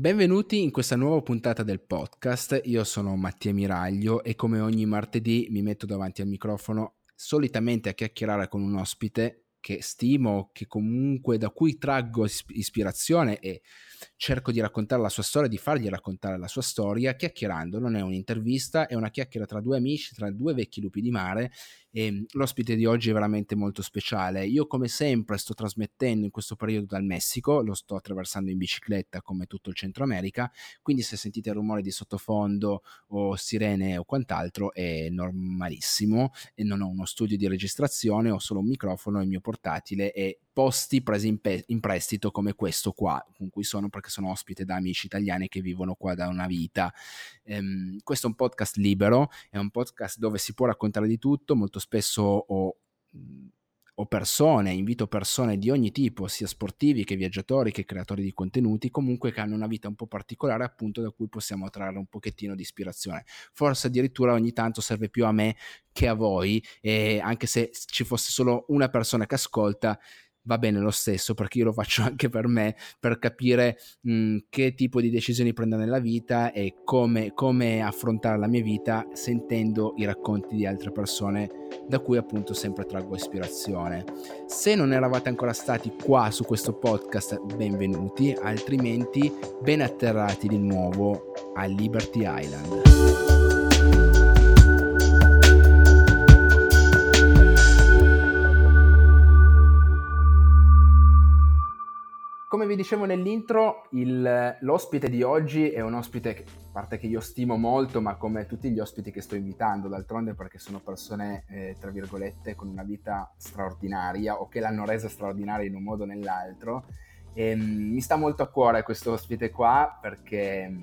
Benvenuti in questa nuova puntata del podcast. Io sono Mattia Miraglio e come ogni martedì mi metto davanti al microfono solitamente a chiacchierare con un ospite che stimo, che comunque da cui traggo ispirazione e cerco di raccontare la sua storia, di fargli raccontare la sua storia, chiacchierando. Non è un'intervista, è una chiacchiera tra due amici, tra due vecchi lupi di mare. E l'ospite di oggi è veramente molto speciale. Io, come sempre, sto trasmettendo in questo periodo dal Messico, lo sto attraversando in bicicletta come tutto il Centro America. Quindi, se sentite rumore di sottofondo o sirene o quant'altro, è normalissimo. E non ho uno studio di registrazione, ho solo un microfono, il mio portatile e posti presi in, pe- in, prestito come questo qua, con cui sono perché sono ospite da amici italiani che vivono qua da una vita. Ehm, questo è un podcast libero, è un podcast dove si può raccontare di tutto, molto spesso ho o persone, invito persone di ogni tipo, sia sportivi che viaggiatori che creatori di contenuti, comunque che hanno una vita un po' particolare appunto da cui possiamo trarre un pochettino di ispirazione. Forse addirittura ogni tanto serve più a me che a voi e anche se ci fosse solo una persona che ascolta, va bene lo stesso perché io lo faccio anche per me, per capire mh, che tipo di decisioni prendere nella vita e come, come affrontare la mia vita sentendo i racconti di altre persone da cui appunto sempre traggo ispirazione. Se non eravate ancora stati qua su questo podcast, benvenuti, altrimenti ben atterrati di nuovo a Liberty Island. Come vi dicevo nell'intro, il, l'ospite di oggi è un ospite, che, a parte che io stimo molto, ma come tutti gli ospiti che sto invitando, d'altronde perché sono persone, eh, tra virgolette, con una vita straordinaria o che l'hanno resa straordinaria in un modo o nell'altro. E, um, mi sta molto a cuore questo ospite qua perché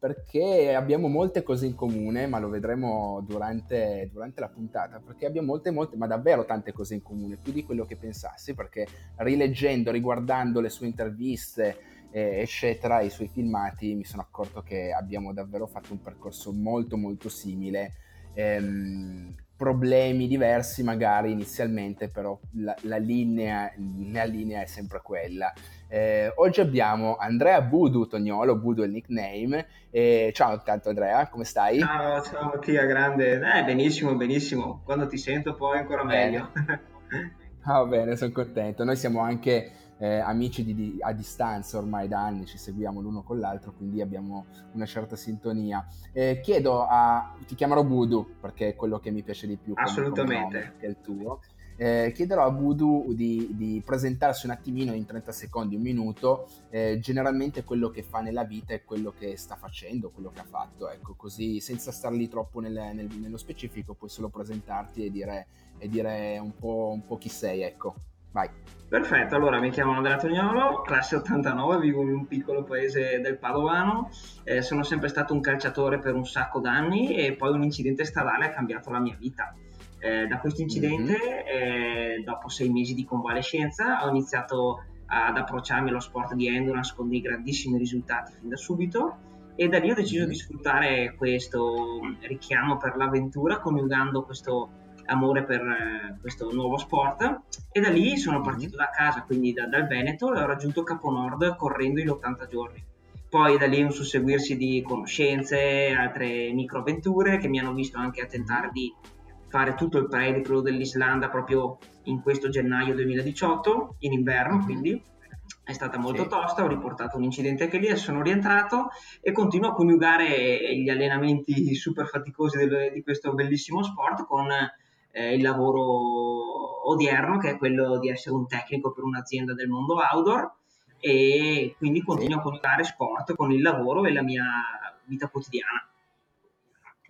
perché abbiamo molte cose in comune, ma lo vedremo durante, durante, la puntata, perché abbiamo molte, molte, ma davvero tante cose in comune, più di quello che pensassi, perché rileggendo, riguardando le sue interviste, eh, eccetera, i suoi filmati, mi sono accorto che abbiamo davvero fatto un percorso molto, molto simile. Ehm, problemi diversi magari inizialmente, però la, la, linea, la linea è sempre quella. Eh, oggi abbiamo Andrea Budu Tognolo, Budu è il nickname. Eh, ciao intanto Andrea, come stai? Ciao, ciao Mattia, grande. Eh, benissimo, benissimo. Quando ti sento poi ancora meglio. ah, bene, sono contento. Noi siamo anche eh, amici di, di, a distanza ormai da anni, ci seguiamo l'uno con l'altro, quindi abbiamo una certa sintonia. Eh, chiedo a... ti chiamerò Budu perché è quello che mi piace di più. Assolutamente. Nome, che è il tuo. Eh, chiederò a Voodoo di, di, presentarsi un attimino in 30 secondi, un minuto, eh, generalmente quello che fa nella vita e quello che sta facendo, quello che ha fatto, ecco, così senza star lì troppo nel, nel, nello specifico, puoi solo presentarti e dire, e dire un, po', un po' chi sei, ecco. Vai. Perfetto, allora mi chiamo Andrea Tognolo, classe 89, vivo in un piccolo paese del Padovano, eh, sono sempre stato un calciatore per un sacco d'anni e poi un incidente stradale ha cambiato la mia vita. Eh, da questo incidente, mm-hmm. eh, dopo sei mesi di convalescenza, ho iniziato ad approcciarmi allo sport di endurance con dei grandissimi risultati fin da subito e da lì ho deciso mm-hmm. di sfruttare questo richiamo per l'avventura coniugando questo amore per eh, questo nuovo sport e da lì sono partito da casa, quindi da, dal Veneto e ho raggiunto Capo Nord correndo in 80 giorni. Poi da lì un susseguirsi di conoscenze, altre microavventure che mi hanno visto anche a tentare di fare tutto il periplo dell'Islanda proprio in questo gennaio 2018, in inverno mm-hmm. quindi. È stata molto sì. tosta, ho riportato un incidente anche lì, sono rientrato e continuo a coniugare gli allenamenti super faticosi del, di questo bellissimo sport con eh, il lavoro odierno che è quello di essere un tecnico per un'azienda del mondo outdoor e quindi continuo sì. a coniugare sport con il lavoro e la mia vita quotidiana.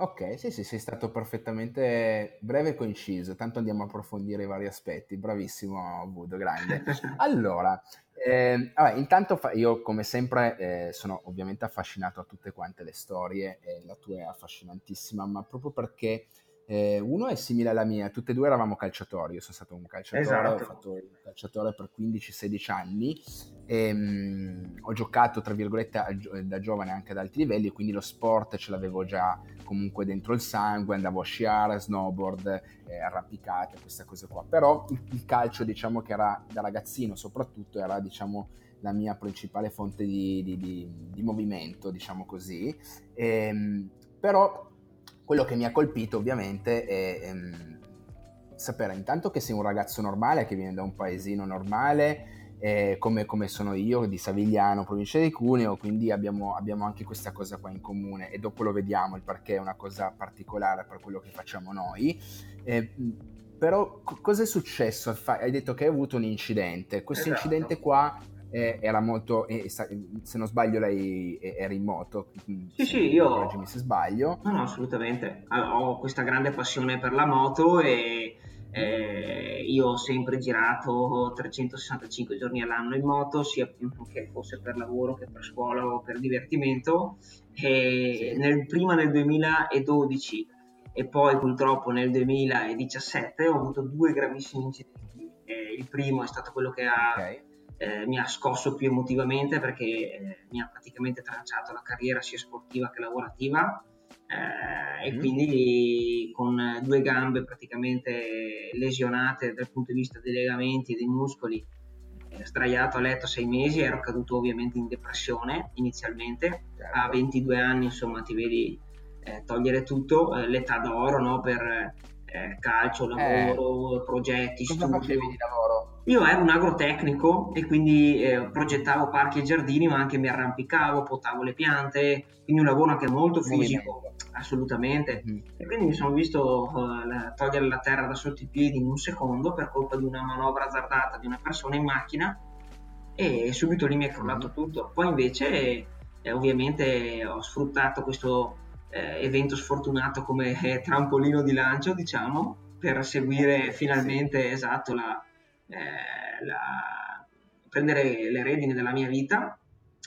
Ok, sì, sì, sei stato perfettamente breve e conciso, tanto andiamo a approfondire i vari aspetti. Bravissimo, Budo, grande. Allora, eh, vabbè, intanto fa- io come sempre eh, sono ovviamente affascinato a tutte quante le storie e la tua è affascinantissima, ma proprio perché eh, uno è simile alla mia, tutte e due eravamo calciatori, io sono stato un calciatore, esatto. ho fatto il calciatore per 15-16 anni e, um, ho giocato tra virgolette da giovane anche ad alti livelli, quindi lo sport ce l'avevo già comunque dentro il sangue, andavo a sciare, snowboard, eh, arrampicate, queste cose qua. Però il, il, calcio diciamo che era da ragazzino soprattutto era diciamo la mia principale fonte di, di, di, di movimento, diciamo così. Ehm, però quello che mi ha colpito ovviamente è ehm, sapere intanto che sei un ragazzo normale, che viene da un paesino normale, eh, come, come, sono io di Savigliano, provincia di Cuneo, quindi abbiamo, abbiamo, anche questa cosa qua in comune e dopo lo vediamo il perché è una cosa particolare per quello che facciamo noi. Eh, però co- cosa è successo? Hai detto che hai avuto un incidente, questo esatto. incidente qua eh, era molto, eh, se non sbaglio lei era in moto. Sì, sì, io... Correggimi se sbaglio. No, no, assolutamente. Ho questa grande passione per la moto e eh, io ho sempre girato 365 giorni all'anno in moto, sia che fosse per lavoro che per scuola o per divertimento. Sì. nel, prima nel 2012 e poi purtroppo nel 2017 ho avuto due gravissimi incidenti. Eh, il primo è stato quello che ha, okay. eh, mi ha scosso più emotivamente perché eh, mi ha praticamente tranciato la carriera sia sportiva che lavorativa eh, e mm. quindi con due gambe praticamente lesionate dal punto di vista dei legamenti e dei muscoli, eh, sdraiato a letto sei mesi, ero caduto ovviamente in depressione inizialmente, certo. a 22 anni insomma ti vedi eh, togliere tutto, eh, l'età d'oro no, per eh, calcio, lavoro, progetti, Cosa studio. facevi di lavoro? Io ero un agrotecnico e quindi eh, progettavo parchi e giardini, ma anche mi arrampicavo, potavo le piante, quindi un lavoro anche molto fisico, Movimento. assolutamente. Mm. E quindi mi sono visto uh, togliere la terra da sotto i piedi in un secondo per colpa di una manovra azzardata di una persona in macchina e subito lì mi è crollato mm. tutto. Poi invece eh, ovviamente ho sfruttato questo eh, evento sfortunato come eh, trampolino di lancio, diciamo, per seguire finalmente sì. esatto la, eh, la, prendere le redini della mia vita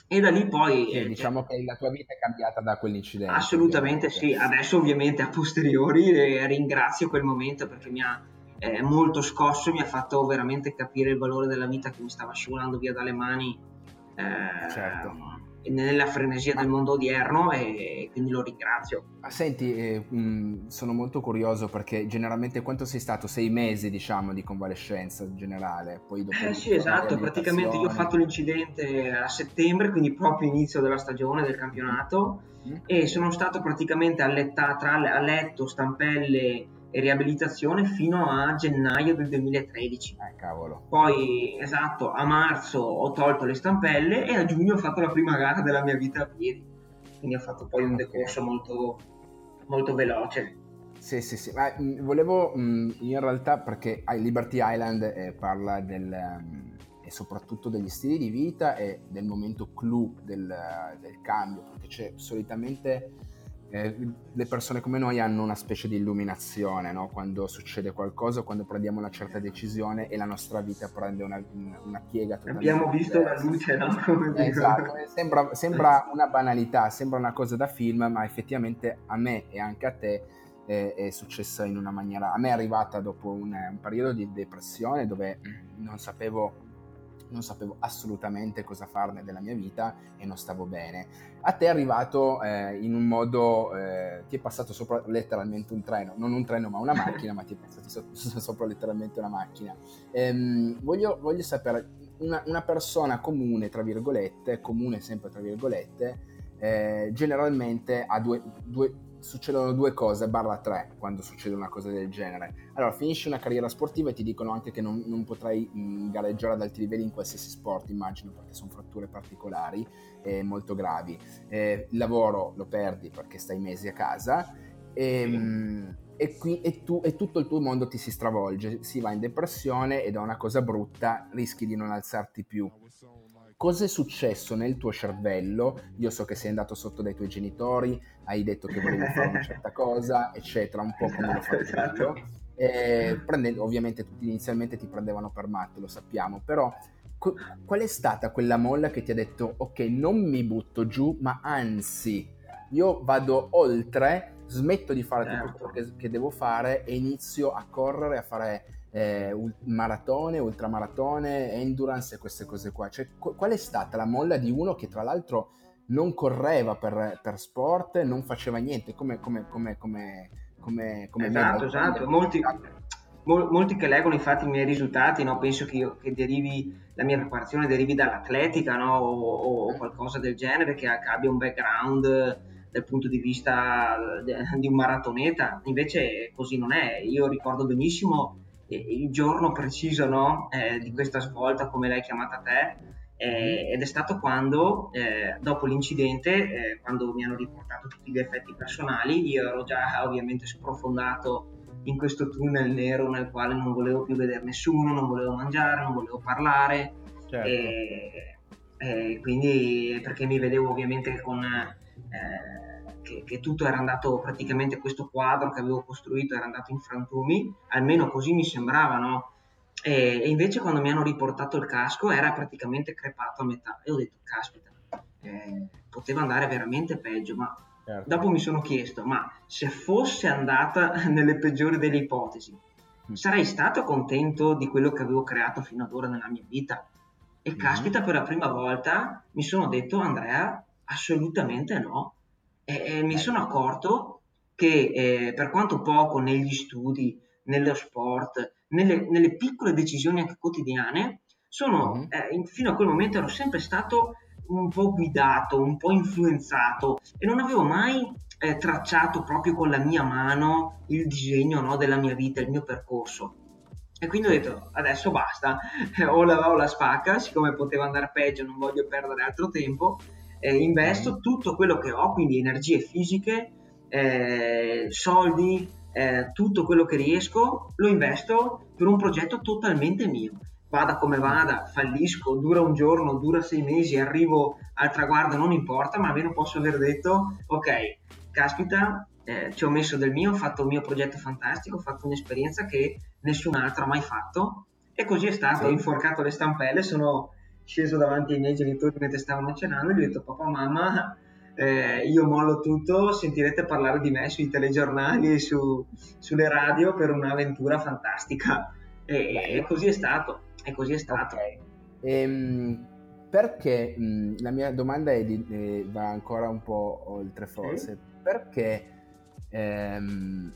e da lì poi sì, diciamo che la tua vita è cambiata da quell'incidente assolutamente ovviamente. sì adesso ovviamente a posteriori eh, ringrazio quel momento perché mi ha eh, molto scosso mi ha fatto veramente capire il valore della vita che mi stava scivolando via dalle mani eh, certo nella frenesia del mondo odierno e quindi lo ringrazio. Ah, senti, eh, mh, sono molto curioso perché generalmente quanto sei stato? Sei mesi diciamo di convalescenza generale? Poi dopo eh sì esatto, praticamente io ho fatto l'incidente a settembre, quindi proprio inizio della stagione del campionato mm. e sono stato praticamente alletta, tra a letto, stampelle riabilitazione fino a gennaio del 2013. Eh, cavolo. Poi, esatto, a marzo ho tolto le stampelle e a giugno ho fatto la prima gara della mia vita a piedi. Quindi ho fatto poi un decorso molto, molto veloce. Sì, sì, sì, ma mm, volevo mm, in realtà perché Liberty Island eh, parla del, um, e soprattutto degli stili di vita e del momento clou del, del cambio, perché c'è solitamente eh, le persone come noi hanno una specie di illuminazione no? quando succede qualcosa, quando prendiamo una certa decisione e la nostra vita prende una, una piega Abbiamo visto la luce, no? Eh, esatto, sembra, sembra, una banalità, sembra una cosa da film, ma effettivamente a me e anche a te è, è successa in una maniera... A me è arrivata dopo un, un periodo di depressione dove non sapevo non sapevo assolutamente cosa farne della mia vita e non stavo bene. A te è arrivato eh, in un modo, eh, ti è passato sopra letteralmente un treno, non un treno ma una macchina, ma ti è passato so- sopra letteralmente una macchina. Ehm, voglio, voglio, sapere, una, una, persona comune, tra virgolette, comune sempre tra virgolette, eh, generalmente ha due, due succedono due cose, barra tre, quando succede una cosa del genere. Allora, finisci una carriera sportiva e ti dicono anche che non, non potrai mh, gareggiare ad alti livelli in qualsiasi sport, immagino, perché sono fratture particolari e molto gravi. Eh, il lavoro lo perdi perché stai mesi a casa e, mh, e, qui, e, tu, e tutto il tuo mondo ti si stravolge, si va in depressione ed è una cosa brutta, rischi di non alzarti più cosa è successo nel tuo cervello? Io so che sei andato sotto dai tuoi genitori, hai detto che volevi fare una certa cosa, eccetera, un po' come l'ho fatto esatto. io. E prendendo, ovviamente tutti inizialmente ti prendevano per matto, lo sappiamo, però co- qual è stata quella molla che ti ha detto ok, non mi butto giù, ma anzi, io vado oltre, smetto di fare tutto certo. quello che, che devo fare e inizio a correre, a fare eh, maratone, ultramaratone, endurance e queste cose qua. Cioè, qu- qual è stata la molla di uno che tra l'altro non correva per, per sport, non faceva niente, come, come, come, come, come, come esatto, me, esatto. Molti, mol- molti che leggono infatti i miei risultati, no? penso che, io, che derivi, la mia preparazione derivi dall'atletica no? o, o, qualcosa del genere, che, che abbia un background dal punto di vista di un maratoneta, invece così non è. Io ricordo benissimo il giorno preciso no? eh, di questa svolta, come l'hai chiamata te, eh, ed è stato quando, eh, dopo l'incidente, eh, quando mi hanno riportato tutti gli effetti personali, io ero già ovviamente sprofondato in questo tunnel nero nel quale non volevo più vedere nessuno, non volevo mangiare, non volevo parlare. Certo. E, e quindi perché mi vedevo ovviamente con eh, che, che, tutto era andato praticamente questo quadro che avevo costruito era andato in frantumi, almeno così mi sembrava, no? E, e invece quando mi hanno riportato il casco era praticamente crepato a metà e ho detto caspita, eh, poteva andare veramente peggio, ma Certo. Dopo mi sono chiesto, ma se fosse andata nelle peggiori delle ipotesi, mm. sarei stato contento di quello che avevo creato fino ad ora nella mia vita? E mm. caspita, per la prima volta mi sono detto, Andrea, assolutamente no. E, e mi sono accorto che eh, per quanto poco negli studi, nello sport, nelle, nelle piccole decisioni anche quotidiane, sono, mm. eh, fino a quel momento ero sempre stato un po' guidato, un po' influenzato e non avevo mai eh, tracciato proprio con la mia mano il disegno no, della mia vita, il mio percorso. E quindi ho detto adesso basta, o la va o la spacca, siccome poteva andare peggio non voglio perdere altro tempo, eh, investo tutto quello che ho, quindi energie fisiche, eh, soldi, eh, tutto quello che riesco, lo investo per un progetto totalmente mio. Vada come vada, fallisco, dura un giorno, dura sei mesi, arrivo al traguardo, non importa, ma almeno posso aver detto, ok, caspita, eh, ci ho messo del mio, ho fatto il mio progetto fantastico, ho fatto un'esperienza che nessun altro ha mai fatto. E così è stato, sì. ho inforcato le stampelle, sono sceso davanti ai miei genitori mentre stavano cenando e gli ho detto papà, mamma, eh, io mollo tutto, sentirete parlare di me sui telegiornali e su, sulle radio per un'avventura fantastica. E, e così è stato. E così è stato. Okay. Ehm, perché mh, la mia domanda di, eh, va ancora un po' oltre forse, sì. perché ehm,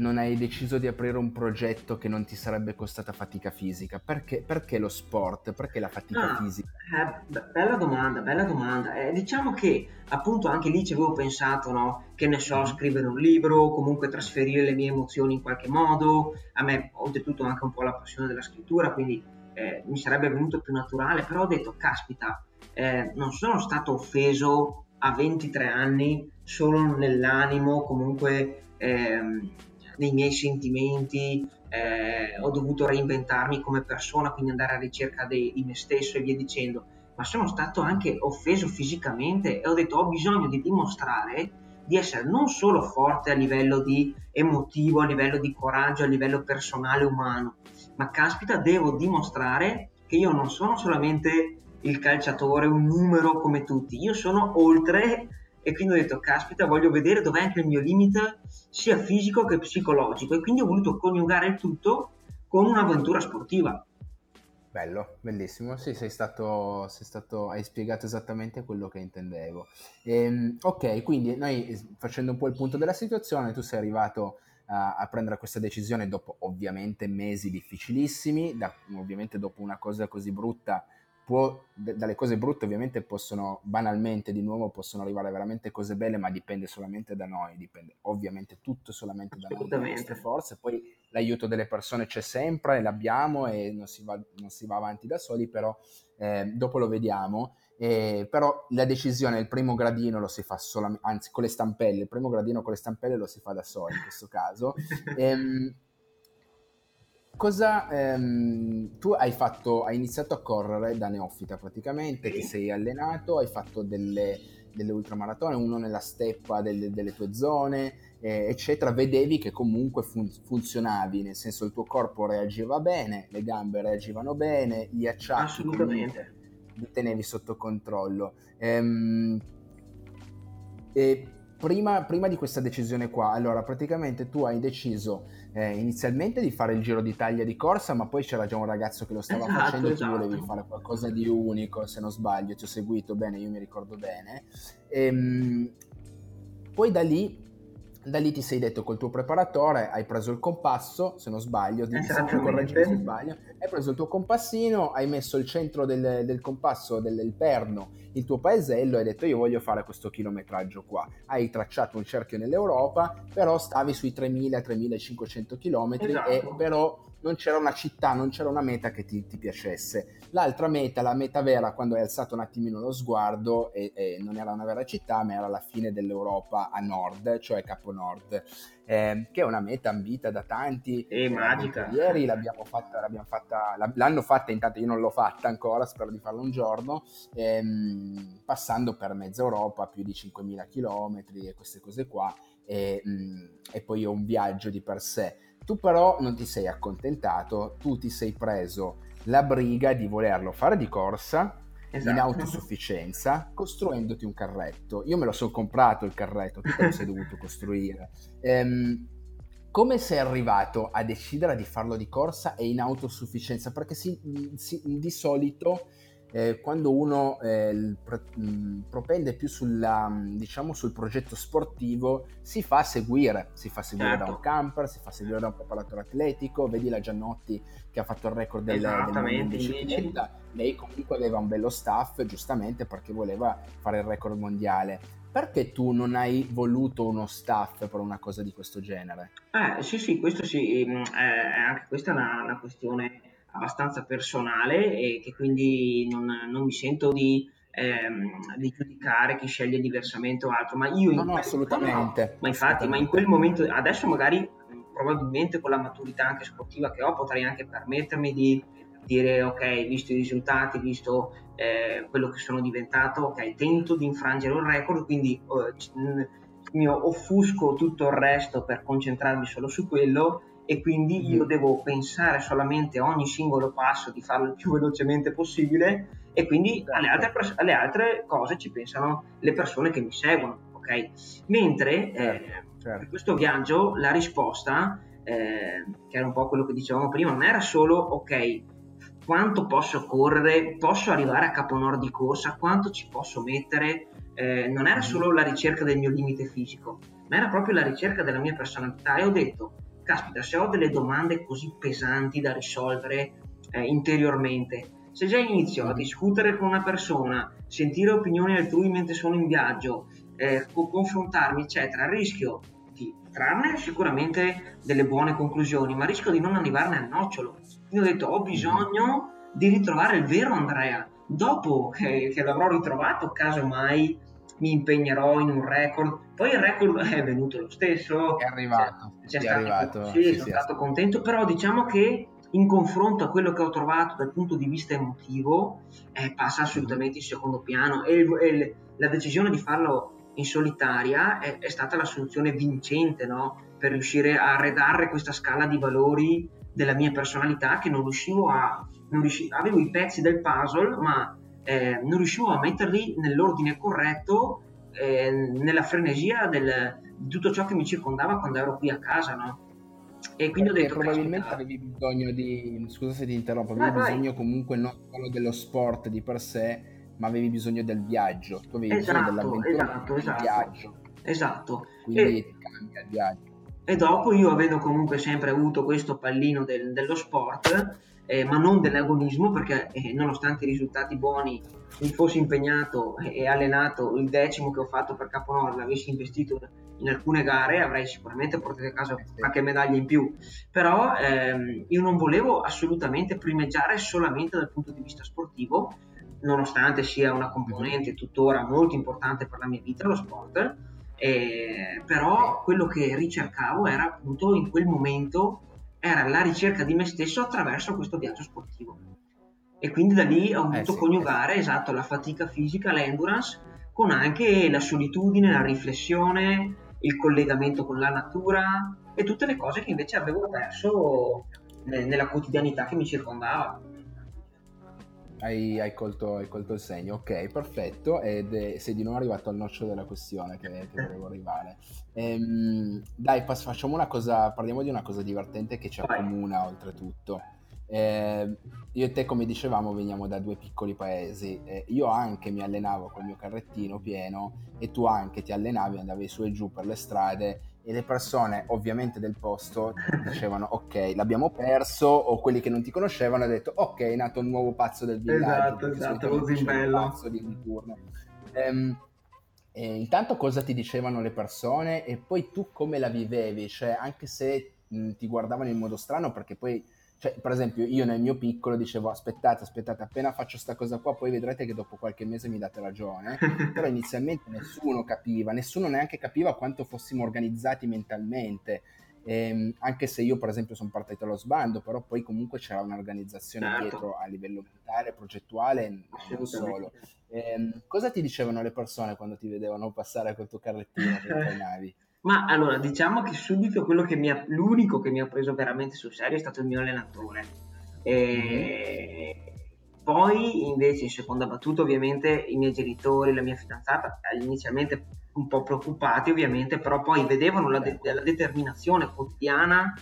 non hai deciso di aprire un progetto che non ti sarebbe costata fatica fisica? Perché, perché lo sport? Perché la fatica ah, fisica? Eh, bella domanda, bella domanda. Eh, diciamo che appunto anche lì ci avevo pensato, no? Che ne so, mm-hmm. scrivere un libro, comunque trasferire le mie emozioni in qualche modo. A me oltretutto anche un po' la passione della scrittura, quindi eh, mi sarebbe venuto più naturale, però ho detto, caspita, eh, non sono stato offeso a 23 anni solo nell'animo, comunque ehm, nei miei sentimenti, eh, ho dovuto reinventarmi come persona, quindi andare a ricerca de- di me stesso e via dicendo, ma sono stato anche offeso fisicamente e ho detto ho bisogno di dimostrare di essere non solo forte a livello di emotivo, a livello di coraggio, a livello personale umano, ma caspita, devo dimostrare che io non sono solamente il calciatore, un numero come tutti, io sono oltre e quindi ho detto caspita, voglio vedere dov'è anche il mio limite sia fisico che psicologico e quindi ho voluto coniugare il tutto con un'avventura sportiva. Bello, bellissimo. Sì, sei stato, sei stato, hai spiegato esattamente quello che intendevo. Ehm, ok, quindi noi facendo un po' il punto della situazione, tu sei arrivato a, a prendere questa decisione dopo ovviamente mesi difficilissimi, da, ovviamente dopo una cosa così brutta, può, dalle cose brutte ovviamente possono banalmente di nuovo possono arrivare veramente cose belle, ma dipende solamente da noi, dipende ovviamente tutto solamente da noi, dalle nostre forze, poi l'aiuto delle persone c'è sempre, l'abbiamo e non si va, non si va avanti da soli, però eh, dopo lo vediamo. Eh, però la decisione, il primo gradino lo si fa solamente, anzi con le stampelle, il primo gradino con le stampelle lo si fa da soli in questo caso. ehm, cosa ehm, tu hai fatto, hai iniziato a correre da neofita praticamente, ti sei allenato, hai fatto delle, delle ultramaratone, uno nella steppa delle, delle tue zone, eh, eccetera, vedevi che comunque fun- funzionavi, nel senso il tuo corpo reagiva bene, le gambe reagivano bene, gli acciacchi Assolutamente. li tenevi sotto controllo. Ehm, e prima, prima, di questa decisione qua, allora praticamente tu hai deciso eh, inizialmente di fare il Giro d'Italia di corsa, ma poi c'era già un ragazzo che lo stava esatto, facendo e esatto. tu volevi fare qualcosa di unico, se non sbaglio, ti ho seguito bene, io mi ricordo bene. Ehm, poi da lì da lì ti sei detto col tuo preparatore, hai preso il compasso, se non sbaglio, devi sempre correggere se sbaglio, hai preso il tuo compassino, hai messo il centro del, del compasso, del, del, perno, il tuo paesello e hai detto io voglio fare questo chilometraggio qua. Hai tracciato un cerchio nell'Europa, però stavi sui 3000-3500 km esatto. e però non c'era una città, non c'era una meta che ti, ti, piacesse. L'altra meta, la meta vera, quando hai alzato un attimino lo sguardo, e, e non era una vera città, ma era la fine dell'Europa a nord, cioè Capo Nord, eh, che è una meta ambita da tanti. E magica. Ieri l'abbiamo fatta, l'abbiamo fatta, l'hanno fatta, intanto io non l'ho fatta ancora, spero di farlo un giorno, ehm, passando per mezza Europa, più di 5.000 km e queste cose qua, e, mh, mm, e poi è un viaggio di per sé tu però non ti sei accontentato, tu ti sei preso la briga di volerlo fare di corsa esatto. in autosufficienza costruendoti un carretto. Io me lo sono comprato il carretto, tu te lo sei dovuto costruire. Ehm, come sei arrivato a decidere di farlo di corsa e in autosufficienza? Perché si, si, di solito eh, quando uno eh, pro, mh, propende più sulla, diciamo, sul progetto sportivo si fa seguire, si fa seguire certo. da un camper, si fa seguire da un preparatore atletico, vedi la Giannotti che ha fatto il record del, del bicicletta, lei comunque aveva un bello staff giustamente perché voleva fare il record mondiale. Perché tu non hai voluto uno staff per una cosa di questo genere? Eh, sì, sì, questo sì, eh, anche questa è una, una questione abbastanza personale e che quindi non, non mi sento di, ehm, di, giudicare chi sceglie diversamente o altro, ma io... No, no, assolutamente. No, ma infatti, ma in quel momento, adesso magari probabilmente con la maturità anche sportiva che ho potrei anche permettermi di dire ok, visto i risultati, visto eh, quello che sono diventato, ok, tento di infrangere un record, quindi eh, mi offusco tutto il resto per concentrarmi solo su quello e quindi io devo pensare solamente a ogni singolo passo di farlo il più velocemente possibile e quindi alle certo. altre, alle altre cose ci pensano le persone che mi seguono, ok? Mentre certo, eh, certo. per questo viaggio la risposta, eh, che era un po' quello che dicevamo prima, non era solo ok, quanto posso correre, posso arrivare a capo nord di corsa, quanto ci posso mettere, eh, non era solo la ricerca del mio limite fisico, ma era proprio la ricerca della mia personalità e ho detto caspita, se ho delle domande così pesanti da risolvere eh, interiormente, se già inizio a discutere con una persona, sentire opinioni altrui mentre sono in viaggio, eh, confrontarmi, eccetera, rischio di trarne sicuramente delle buone conclusioni, ma rischio di non arrivarne al nocciolo. Quindi ho detto, ho bisogno di ritrovare il vero Andrea. Dopo che, che l'avrò ritrovato, casomai mi impegnerò in un record. Poi il record è venuto lo stesso. È arrivato. C'è, c'è è stato, arrivato. Sì, sì sono sì, stato contento, però diciamo che in confronto a quello che ho trovato dal punto di vista emotivo eh, passa assolutamente in secondo piano e, e, la decisione di farlo in solitaria è, è stata la soluzione vincente no? per riuscire a redare questa scala di valori della mia personalità che non riuscivo a non riuscivo, avevo i pezzi del puzzle ma eh, non riuscivo a metterli nell'ordine corretto, eh, nella frenesia del, di tutto ciò che mi circondava quando ero qui a casa, no? E quindi Perché ho detto probabilmente avevi bisogno di scusa se ti interrompo, avevi vai, bisogno vai. comunque non solo dello sport di per sé, ma avevi bisogno del viaggio. Tu avevi esatto, bisogno dell'avventura esatto, del esatto. viaggio. Esatto. Quindi e, cambia il viaggio. E dopo io avendo comunque sempre avuto questo pallino del, dello sport, eh, ma non dell'agonismo perché eh, nonostante i risultati buoni mi fossi impegnato e allenato il decimo che ho fatto per Caponord l'avessi investito in alcune gare avrei sicuramente portato a casa qualche medaglia in più. Però ehm, io non volevo assolutamente primeggiare solamente dal punto di vista sportivo nonostante sia una componente tuttora molto importante per la mia vita lo sport. Eh, però quello che ricercavo era appunto in quel momento era la ricerca di me stesso attraverso questo viaggio sportivo. E quindi da lì ho voluto eh sì, coniugare eh sì. esatto, la fatica fisica, l'endurance, con anche la solitudine, la riflessione, il collegamento con la natura e tutte le cose che invece avevo perso nella quotidianità che mi circondava. Hai, hai, colto, hai, colto, il segno, ok, perfetto. Ed è, sei di nuovo arrivato al nocciolo della questione che, che volevo arrivare. Ehm, dai, pass- facciamo una cosa, parliamo di una cosa divertente che ci accomuna oltretutto. Eh, io e te, come dicevamo, veniamo da due piccoli paesi. Eh, io anche mi allenavo col mio carrettino pieno e tu anche ti allenavi, andavi su e giù per le strade e le persone ovviamente del posto dicevano ok l'abbiamo perso o quelli che non ti conoscevano hanno detto ok è nato un nuovo pazzo del villaggio esatto esatto lo zimbello pazzo di un turno. Ehm, intanto cosa ti dicevano le persone? E poi tu come la vivevi? Cioè anche se mh, ti guardavano in modo strano perché poi cioè, per esempio, io nel mio piccolo dicevo aspettate, aspettate, appena faccio sta cosa qua, poi vedrete che dopo qualche mese mi date ragione. Però inizialmente nessuno capiva, nessuno neanche capiva quanto fossimo organizzati mentalmente. Ehm, anche se io, per esempio, sono partito allo sbando, però poi comunque c'era un'organizzazione certo. dietro a livello mentale, progettuale, non solo. Ehm, cosa ti dicevano le persone quando ti vedevano passare col tuo carrettino che navi? Ma allora, diciamo che subito quello che mi ha, l'unico che mi ha preso veramente sul serio è stato il mio allenatore. E mm-hmm. poi invece in seconda battuta ovviamente i miei genitori, la mia fidanzata, inizialmente un po' preoccupati ovviamente, però poi vedevano la, de- la determinazione quotidiana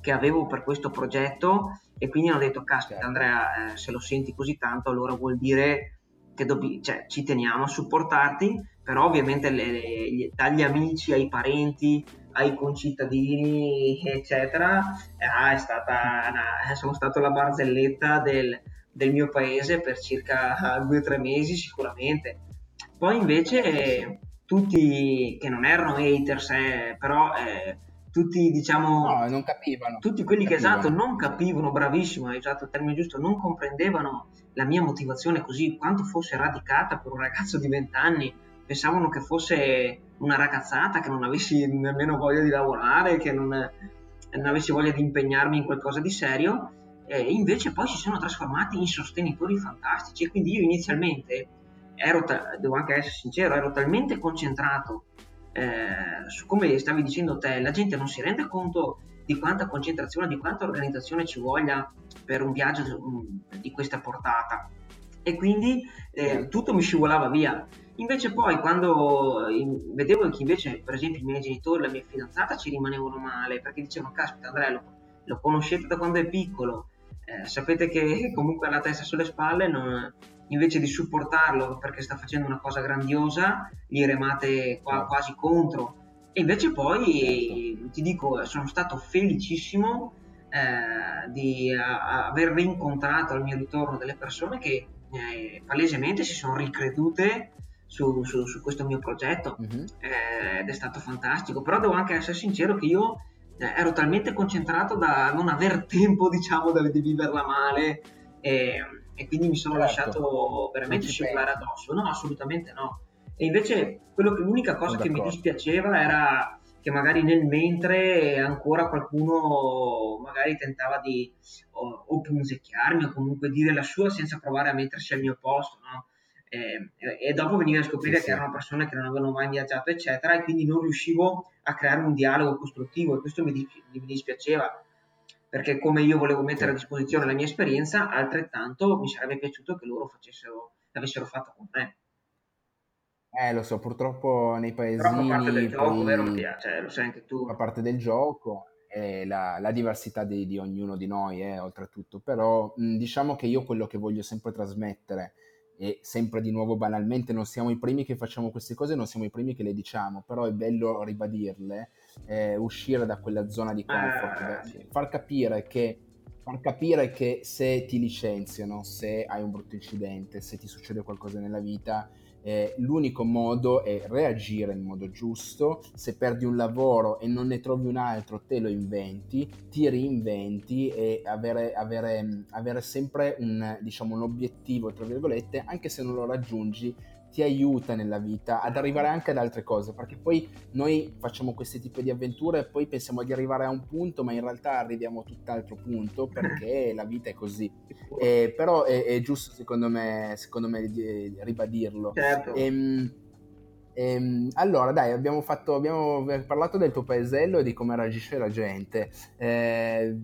che avevo per questo progetto e quindi hanno detto, caspita certo. Andrea, eh, se lo senti così tanto allora vuol dire che dobbi- cioè, ci teniamo a supportarti però ovviamente le, le, dagli amici ai parenti ai concittadini eccetera ah, stata una, sono stato la barzelletta del, del mio paese per circa due o tre mesi sicuramente. Poi invece tutti che non erano haters eh, però eh, tutti diciamo no, non capivano. tutti quelli non che capivano. esatto non capivano bravissimo hai usato il termine giusto non comprendevano la mia motivazione così quanto fosse radicata per un ragazzo di 20 anni pensavano che fosse una ragazzata, che non avessi nemmeno voglia di lavorare, che non, non avessi voglia di impegnarmi in qualcosa di serio, e invece poi si sono trasformati in sostenitori fantastici. E quindi io inizialmente ero, devo anche essere sincero, ero talmente concentrato eh, come stavi dicendo te, la gente non si rende conto di quanta concentrazione, di quanta organizzazione ci voglia per un viaggio di questa portata. E quindi eh, tutto mi scivolava via. Invece poi quando vedevo che invece per esempio i miei genitori, la mia fidanzata ci rimanevano male perché dicevano caspita Andrea lo, lo conoscete da quando è piccolo, eh, sapete che comunque ha la testa sulle spalle, non, invece di supportarlo perché sta facendo una cosa grandiosa, gli remate qua, quasi contro. E invece poi certo. ti dico, sono stato felicissimo eh, di a, aver rincontrato al mio ritorno delle persone che eh, palesemente si sono ricredute su, su, su questo mio progetto mm-hmm. eh, ed è stato fantastico. Però devo anche essere sincero che io eh, ero talmente concentrato da non aver tempo, diciamo, di viverla male e, e quindi mi sono certo. lasciato veramente scivolare addosso. No, assolutamente no. E invece quello che, l'unica cosa che mi dispiaceva era che magari nel mentre ancora qualcuno magari tentava di o, o punzecchiarmi o comunque dire la sua senza provare a mettersi al mio posto, no? eh, e dopo venire a scoprire sì, che erano persone che non avevano mai viaggiato, eccetera, e quindi non riuscivo a creare un dialogo costruttivo e questo mi, dis- mi dispiaceva perché come io volevo mettere a disposizione la mia esperienza, altrettanto mi sarebbe piaciuto che loro facessero, l'avessero fatta con me. Eh, lo so, purtroppo nei paesini... Fa parte del gioco, vero? Cioè, lo sai anche tu. Fa parte del gioco, e la, la diversità di, di, ognuno di noi, eh, oltretutto. Però mh, diciamo che io quello che voglio sempre trasmettere e sempre di nuovo banalmente non siamo i primi che facciamo queste cose, non siamo i primi che le diciamo, però è bello ribadirle, eh, uscire da quella zona di comfort, eh, far capire che far capire che se ti licenziano, se hai un brutto incidente, se ti succede qualcosa nella vita, eh, l'unico modo è reagire in modo giusto, se perdi un lavoro e non ne trovi un altro te lo inventi, ti reinventi e avere, avere, avere sempre un, diciamo, un obiettivo, tra virgolette, anche se non lo raggiungi, ti aiuta nella vita ad arrivare anche ad altre cose, perché poi noi facciamo questi tipi di avventure e poi pensiamo di arrivare a un punto, ma in realtà arriviamo a tutt'altro punto perché la vita è così. Eh, però è, è, giusto secondo me, secondo me ribadirlo. Certo. Ehm, ehm, allora, dai, abbiamo, fatto, abbiamo parlato del tuo paesello e di come reagisce la gente. Eh,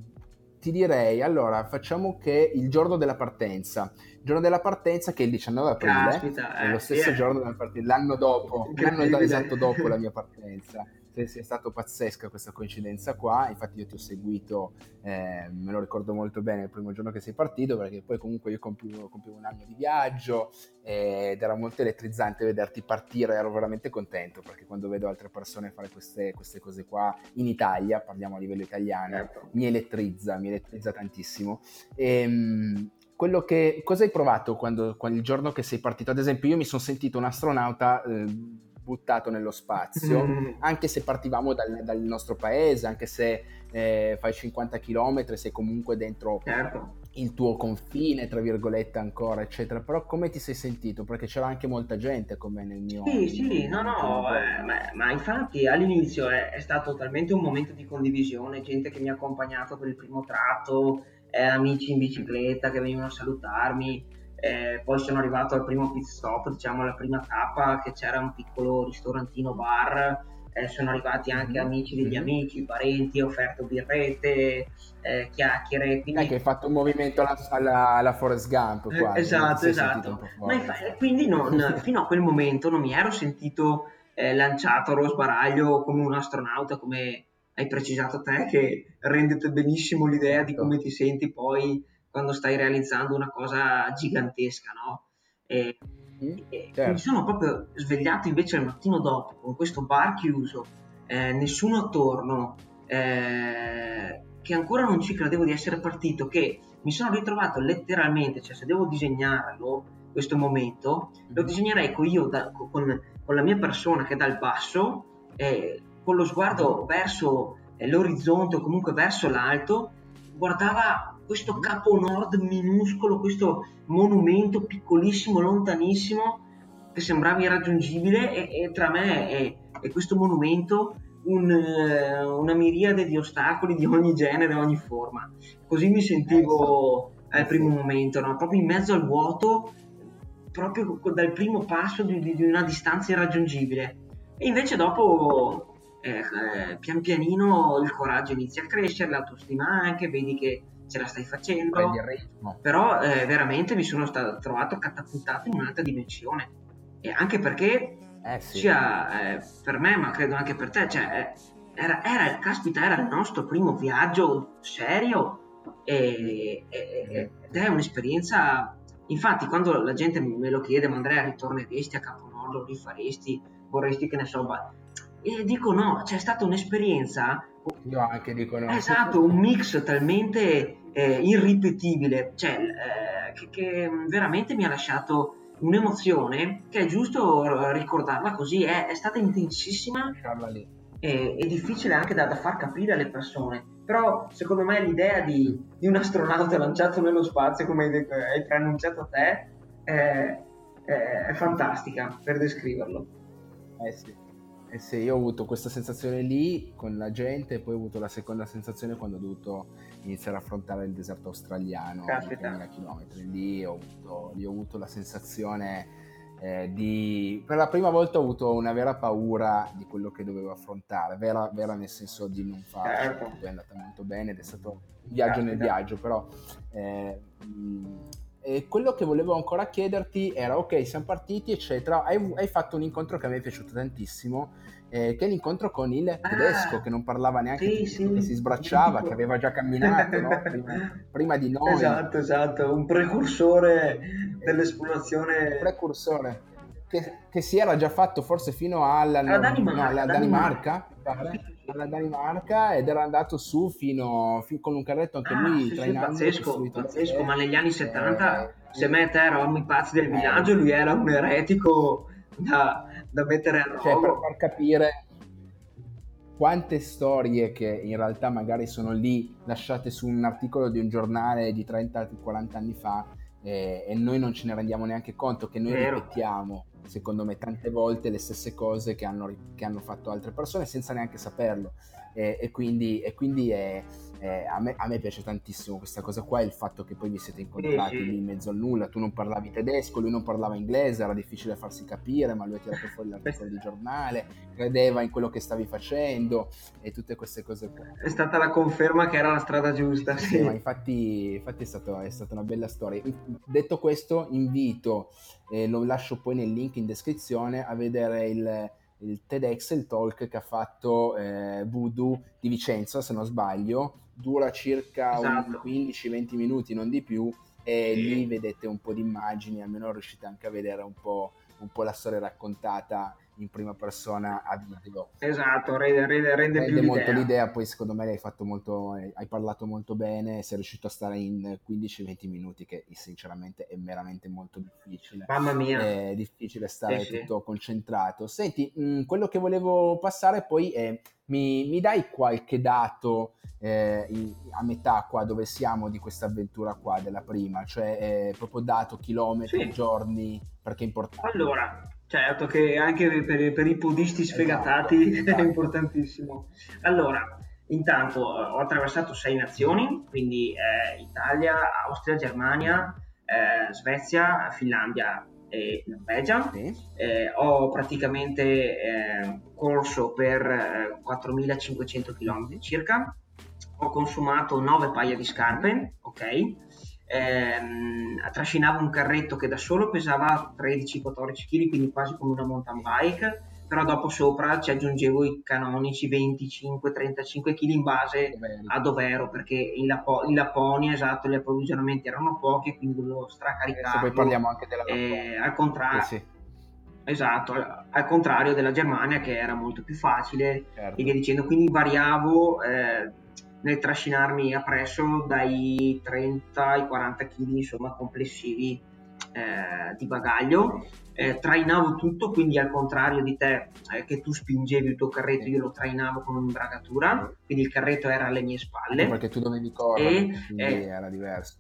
ti direi, allora, facciamo che il giorno della partenza, il giorno della partenza che è il 19 aprile, Caspita, è lo eh, stesso sì, giorno della partenza, l'anno dopo, l'anno esatto dopo la mia partenza. Sia stato pazzesca questa coincidenza qua, infatti io ti ho seguito, eh, me lo ricordo molto bene il primo giorno che sei partito, perché poi comunque io compivo, compivo un anno di viaggio ed era molto elettrizzante vederti partire, ero veramente contento, perché quando vedo altre persone fare queste, queste cose qua in Italia, parliamo a livello italiano, certo. mi elettrizza, mi elettrizza tantissimo. E, ehm, quello che, cosa hai provato quando, quando, il giorno che sei partito? Ad esempio, io mi sono sentito un astronauta eh, buttato nello spazio, mm. anche se partivamo dal, dal, nostro paese, anche se eh, fai 50 km, sei comunque dentro certo. il tuo confine, tra virgolette, ancora, eccetera. Però come ti sei sentito? Perché c'era anche molta gente come nel mio... Sì, sì, no, no, eh, ma, ma, infatti all'inizio è, è stato talmente un momento di condivisione, gente che mi ha accompagnato per il primo tratto eh, amici in bicicletta che venivano a salutarmi. Eh, poi sono arrivato al primo pit stop, diciamo alla prima tappa, che c'era un piccolo ristorantino bar. Eh, sono arrivati anche mm-hmm. amici degli mm-hmm. amici, parenti, ho offerto birrette, eh, chiacchiere. Quindi... che hai fatto un movimento alla, alla, alla Forest Gump. Eh, quasi, esatto, esatto. Fa... quindi non, fino a quel momento non mi ero sentito eh, lanciato allo sbaraglio come un astronauta, come hai precisato te che rendete benissimo l'idea di come ti senti poi quando stai realizzando una cosa gigantesca, no? E, mm, certo. mi sono proprio svegliato invece il mattino dopo con questo bar chiuso, eh, nessuno attorno, eh, che ancora non ci credevo di essere partito, che mi sono ritrovato letteralmente, cioè se devo disegnarlo, questo momento, lo mm. disegnerei con, io da, con, con la mia persona che dal basso eh, con lo sguardo verso eh, l'orizzonte o comunque verso l'alto, guardava questo capo nord minuscolo, questo monumento piccolissimo, lontanissimo, che sembrava irraggiungibile e, e tra me e, e, questo monumento un, eh, una miriade di ostacoli di ogni genere, ogni forma. Così mi sentivo eh, al primo momento, no? proprio in mezzo al vuoto, proprio dal primo passo di, di una distanza irraggiungibile. E invece dopo eh, pian pianino il coraggio inizia a crescere, l'autostima anche, vedi che ce la stai facendo, però eh, veramente mi sono stato, trovato catapultato in un'altra dimensione e anche perché eh sì. sia eh, per me ma credo anche per te, cioè, era, era, caspita, era il nostro primo viaggio serio e, e, ed è un'esperienza infatti quando la gente me lo chiede ma Andrea ritorneresti a Caponordo, rifaresti, vorresti che ne so e dico no, c'è stata un'esperienza. Io anche dico no. Esatto, un mix talmente eh, irripetibile, cioè eh, che, che, veramente mi ha lasciato un'emozione che è giusto ricordarla così, è, è stata intensissima e è difficile anche da, da, far capire alle persone. Però secondo me l'idea di, di un astronauta lanciato nello spazio, come hai, hai preannunciato te, è, è, è fantastica per descriverlo. Eh sì. Eh sì, io ho avuto questa sensazione lì con la gente e poi ho avuto la seconda sensazione quando ho dovuto iniziare a affrontare il deserto australiano di 3000 km. Lì ho avuto, lì ho avuto la sensazione eh, di... Per la prima volta ho avuto una vera paura di quello che dovevo affrontare, vera, vera nel senso di non farlo. Certo. È andata molto bene ed è stato un viaggio Caspita. nel viaggio, però... Eh, mh, e quello che volevo ancora chiederti era, ok, siamo partiti, eccetera. Hai, hai fatto un incontro che a me è piaciuto tantissimo, eh, che è l'incontro con il tedesco, ah, che non parlava neanche, sì, sì. che si sbracciava, che aveva già camminato no? prima, prima, di noi. Esatto, esatto, un precursore dell'esplorazione. Un precursore. Che, che, si era già fatto forse fino alla, alla Danimarca, no, alla Danimarca, Danimarca alla Danimarca ed era andato su fino, fino con un carretto anche ah, lui sì, trainando. Pazzesco, pazzesco, ma negli anni 70 eh, se me e te eravamo i pazzi del villaggio, lui era un eretico da, da mettere a rogo. Cioè, per far capire quante storie che in realtà magari sono lì lasciate su un articolo di un giornale di 30-40 anni fa eh, e noi non ce ne rendiamo neanche conto che noi Vero. ripetiamo secondo me tante volte le stesse cose che hanno, che hanno fatto altre persone senza neanche saperlo. E, e quindi, e quindi è, è, a, me, a, me, piace tantissimo questa cosa qua il fatto che poi vi siete incontrati lì in mezzo al nulla. Tu non parlavi tedesco, lui non parlava inglese era difficile farsi capire ma lui ha tirato fuori l'articolo di giornale credeva in quello che stavi facendo e tutte queste cose qua. È stata la conferma che era la strada giusta sì, sì. ma infatti, infatti è, stato, è stata una bella storia. Detto questo invito eh, lo lascio poi nel link in descrizione a vedere il il TEDx, il talk che ha fatto eh, Voodoo di Vicenza, se non sbaglio, dura circa esatto. 15-20 minuti, non di più, e sì. lì vedete un po' di immagini, almeno riuscite anche a vedere un po', un po la storia raccontata in prima persona a video. Esatto, rende, rende, rende, rende molto l'idea. l'idea. poi secondo me hai fatto molto, hai parlato molto bene, sei riuscito a stare in 15-20 minuti che sinceramente è veramente molto difficile. Mamma mia. È difficile stare sì, tutto sì. concentrato. Senti, mh, mm, quello che volevo passare poi è, mi, mi dai qualche dato eh, a metà qua dove siamo di questa avventura qua della prima, cioè eh, proprio dato chilometri, sì. giorni, perché è importante. Allora, Certo, che anche per, per i podisti sfegatati esatto, esatto. è importantissimo. Allora, intanto eh, ho attraversato sei nazioni, quindi eh, Italia, Austria, Germania, eh, Svezia, Finlandia e Norvegia. Sì. Eh, ho praticamente eh, corso per 4500 eh, km circa, ho consumato 9 paia di scarpe, ok? Ehm, trascinavo un carretto che da solo pesava 13-14 kg, quindi quasi come una mountain bike, però dopo sopra ci aggiungevo i canonici 25-35 kg in base a dove ero, perché in, Lapo- in Laponia, esatto, gli approvvigionamenti erano pochi quindi dovevo stracaricare. poi parliamo anche della eh, al contrario. Eh sì. Esatto, al contrario della Germania che era molto più facile certo. e via dicendo, quindi variavo eh, nel trascinarmi appresso dai 30 ai 40 kg insomma complessivi eh, di bagaglio. Eh, trainavo tutto quindi al contrario di te eh, che tu spingevi il tuo carretto io lo trainavo con un'imbragatura quindi il carretto era alle mie spalle. Perché tu dovevi correre e, eh, era diverso.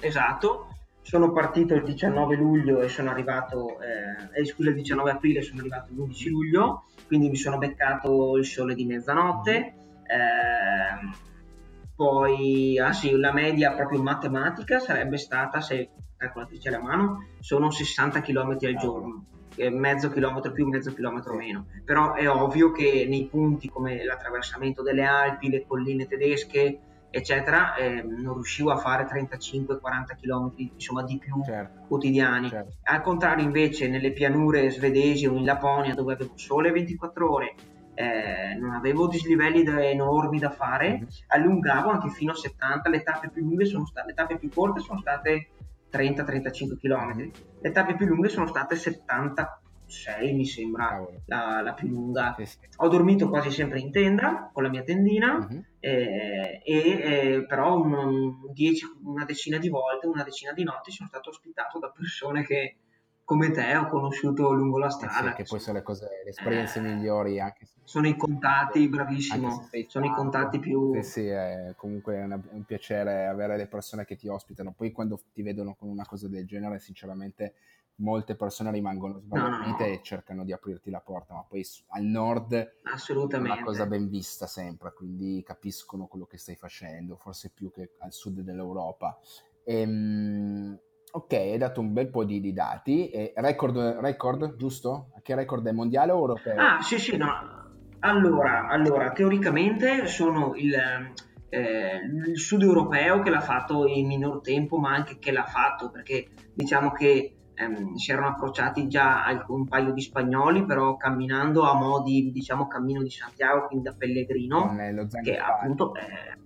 esatto. Sono partito il 19 luglio e sono arrivato eh, eh, scusa il 19 aprile sono arrivato l'11 luglio quindi mi sono beccato il sole di mezzanotte eh, poi ah sì, la media proprio matematica sarebbe stata, se calcolatrice alla mano, sono 60 km al giorno, mezzo chilometro più, mezzo chilometro meno. Però è ovvio che nei punti come l'attraversamento delle Alpi, le colline tedesche, eccetera, eh, non riuscivo a fare 35-40 km insomma di più certo. quotidiani. Certo. Al contrario, invece, nelle pianure svedesi o in Laponia, dove avevo sole 24 ore, eh, non avevo dislivelli da, enormi da fare, mm-hmm. allungavo anche fino a 70, le tappe più lunghe sono state, le tappe più corte sono state 30-35 km, mm-hmm. le tappe più lunghe sono state 76 mi sembra la, la, più lunga. Sì, sì. Ho dormito quasi sempre in tenda con la mia tendina mm-hmm. eh, e eh, però un, un dieci, una decina di volte, una decina di notti sono stato ospitato da persone che come te ho conosciuto lungo la strada. Eh sì, che poi sono le cose, le esperienze eh, migliori anche Sono i contatti, bravissimo, sono i contatti più... Sì, sì, è comunque una, è un piacere avere le persone che ti ospitano, poi quando ti vedono con una cosa del genere, sinceramente molte persone rimangono sbagliate no, no. e cercano di aprirti la porta, ma poi al nord è una cosa ben vista sempre, quindi capiscono quello che stai facendo, forse più che al sud dell'Europa. Ehm, Ok, hai dato un bel po' di, di dati. E record, record, giusto? Che record è mondiale o europeo? Ah, sì, sì, no. Allora, allora teoricamente sono il, eh, il sud europeo che l'ha fatto in minor tempo, ma anche che l'ha fatto, perché diciamo che ehm, si erano approcciati già un paio di spagnoli, però camminando a modi, diciamo, cammino di Santiago, quindi da pellegrino, che appunto... Eh,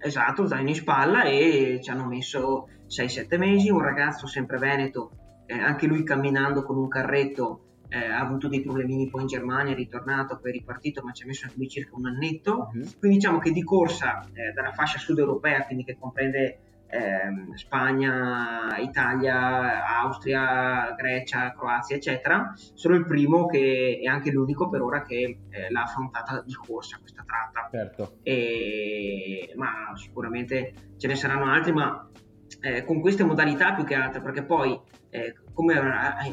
esatto, zaino in spalla e ci hanno messo 6-7 mesi, un ragazzo sempre veneto, eh, anche lui camminando con un carretto, eh, ha avuto dei problemini poi in Germania, è ritornato, poi è ripartito, ma ci ha messo anche lui circa un annetto. Uh-huh. Quindi diciamo che di corsa eh, dalla fascia sud europea, quindi che comprende ehm, Spagna, Italia, Austria, Grecia, Croazia, eccetera, sono il primo che è anche l'unico per ora che eh, l'ha affrontata di corsa questa tratta. Certo. E, ma sicuramente ce ne saranno altri, ma eh, con queste modalità più che altro, perché poi, eh, come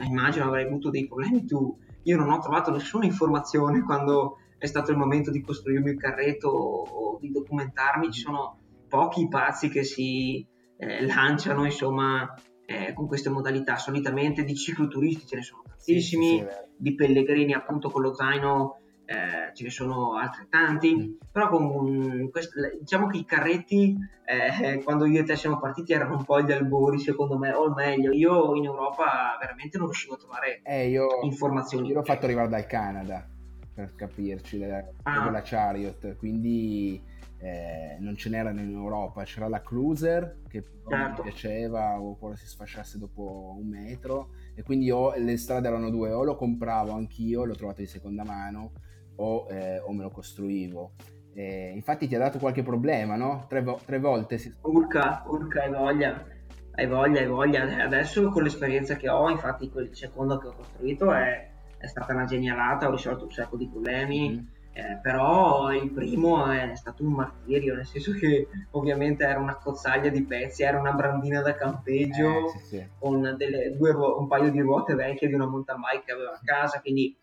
immagino avrai avuto dei problemi tu, io non ho trovato nessuna informazione quando è stato il momento di costruirmi il carretto o, o di documentarmi, ci sono pochi pazzi che si eh, lanciano, insomma, eh, con queste modalità. Solitamente di cicloturisti ce ne sono tantissimi, sì, sì, sì, di pellegrini appunto con lo zaino eh, ce ne sono altrettanti, mm. però con quest- diciamo che i carretti eh, quando io e te siamo partiti erano un po' gli albori secondo me, o meglio, io in Europa veramente non riuscivo a trovare eh, io, informazioni. Io l'ho fatto arrivare dal Canada. per capirci, della, Ah. della Chariot, quindi eh, non ce n'erano in Europa, c'era la Cruiser che Certo. mi piaceva oppure si sfasciasse dopo un metro e quindi o, le strade erano due, o lo compravo anch'io, l'ho trovato di seconda mano o, eh, o me lo costruivo. Eh, infatti ti ha dato qualche problema, no? Tre, vo- tre volte si... Urca, urca, hai voglia, hai voglia, hai voglia. Adesso con l'esperienza che ho, infatti quel secondo che ho costruito è, è stata una genialata, ho risolto un sacco di problemi, Mhm. Eh, però il primo è stato un martirio, nel senso che ovviamente era una cozzaglia di pezzi, era una brandina da campeggio Eh, sì, sì. con delle, due ruo- un paio di ruote vecchie di una mountain bike che aveva a casa, quindi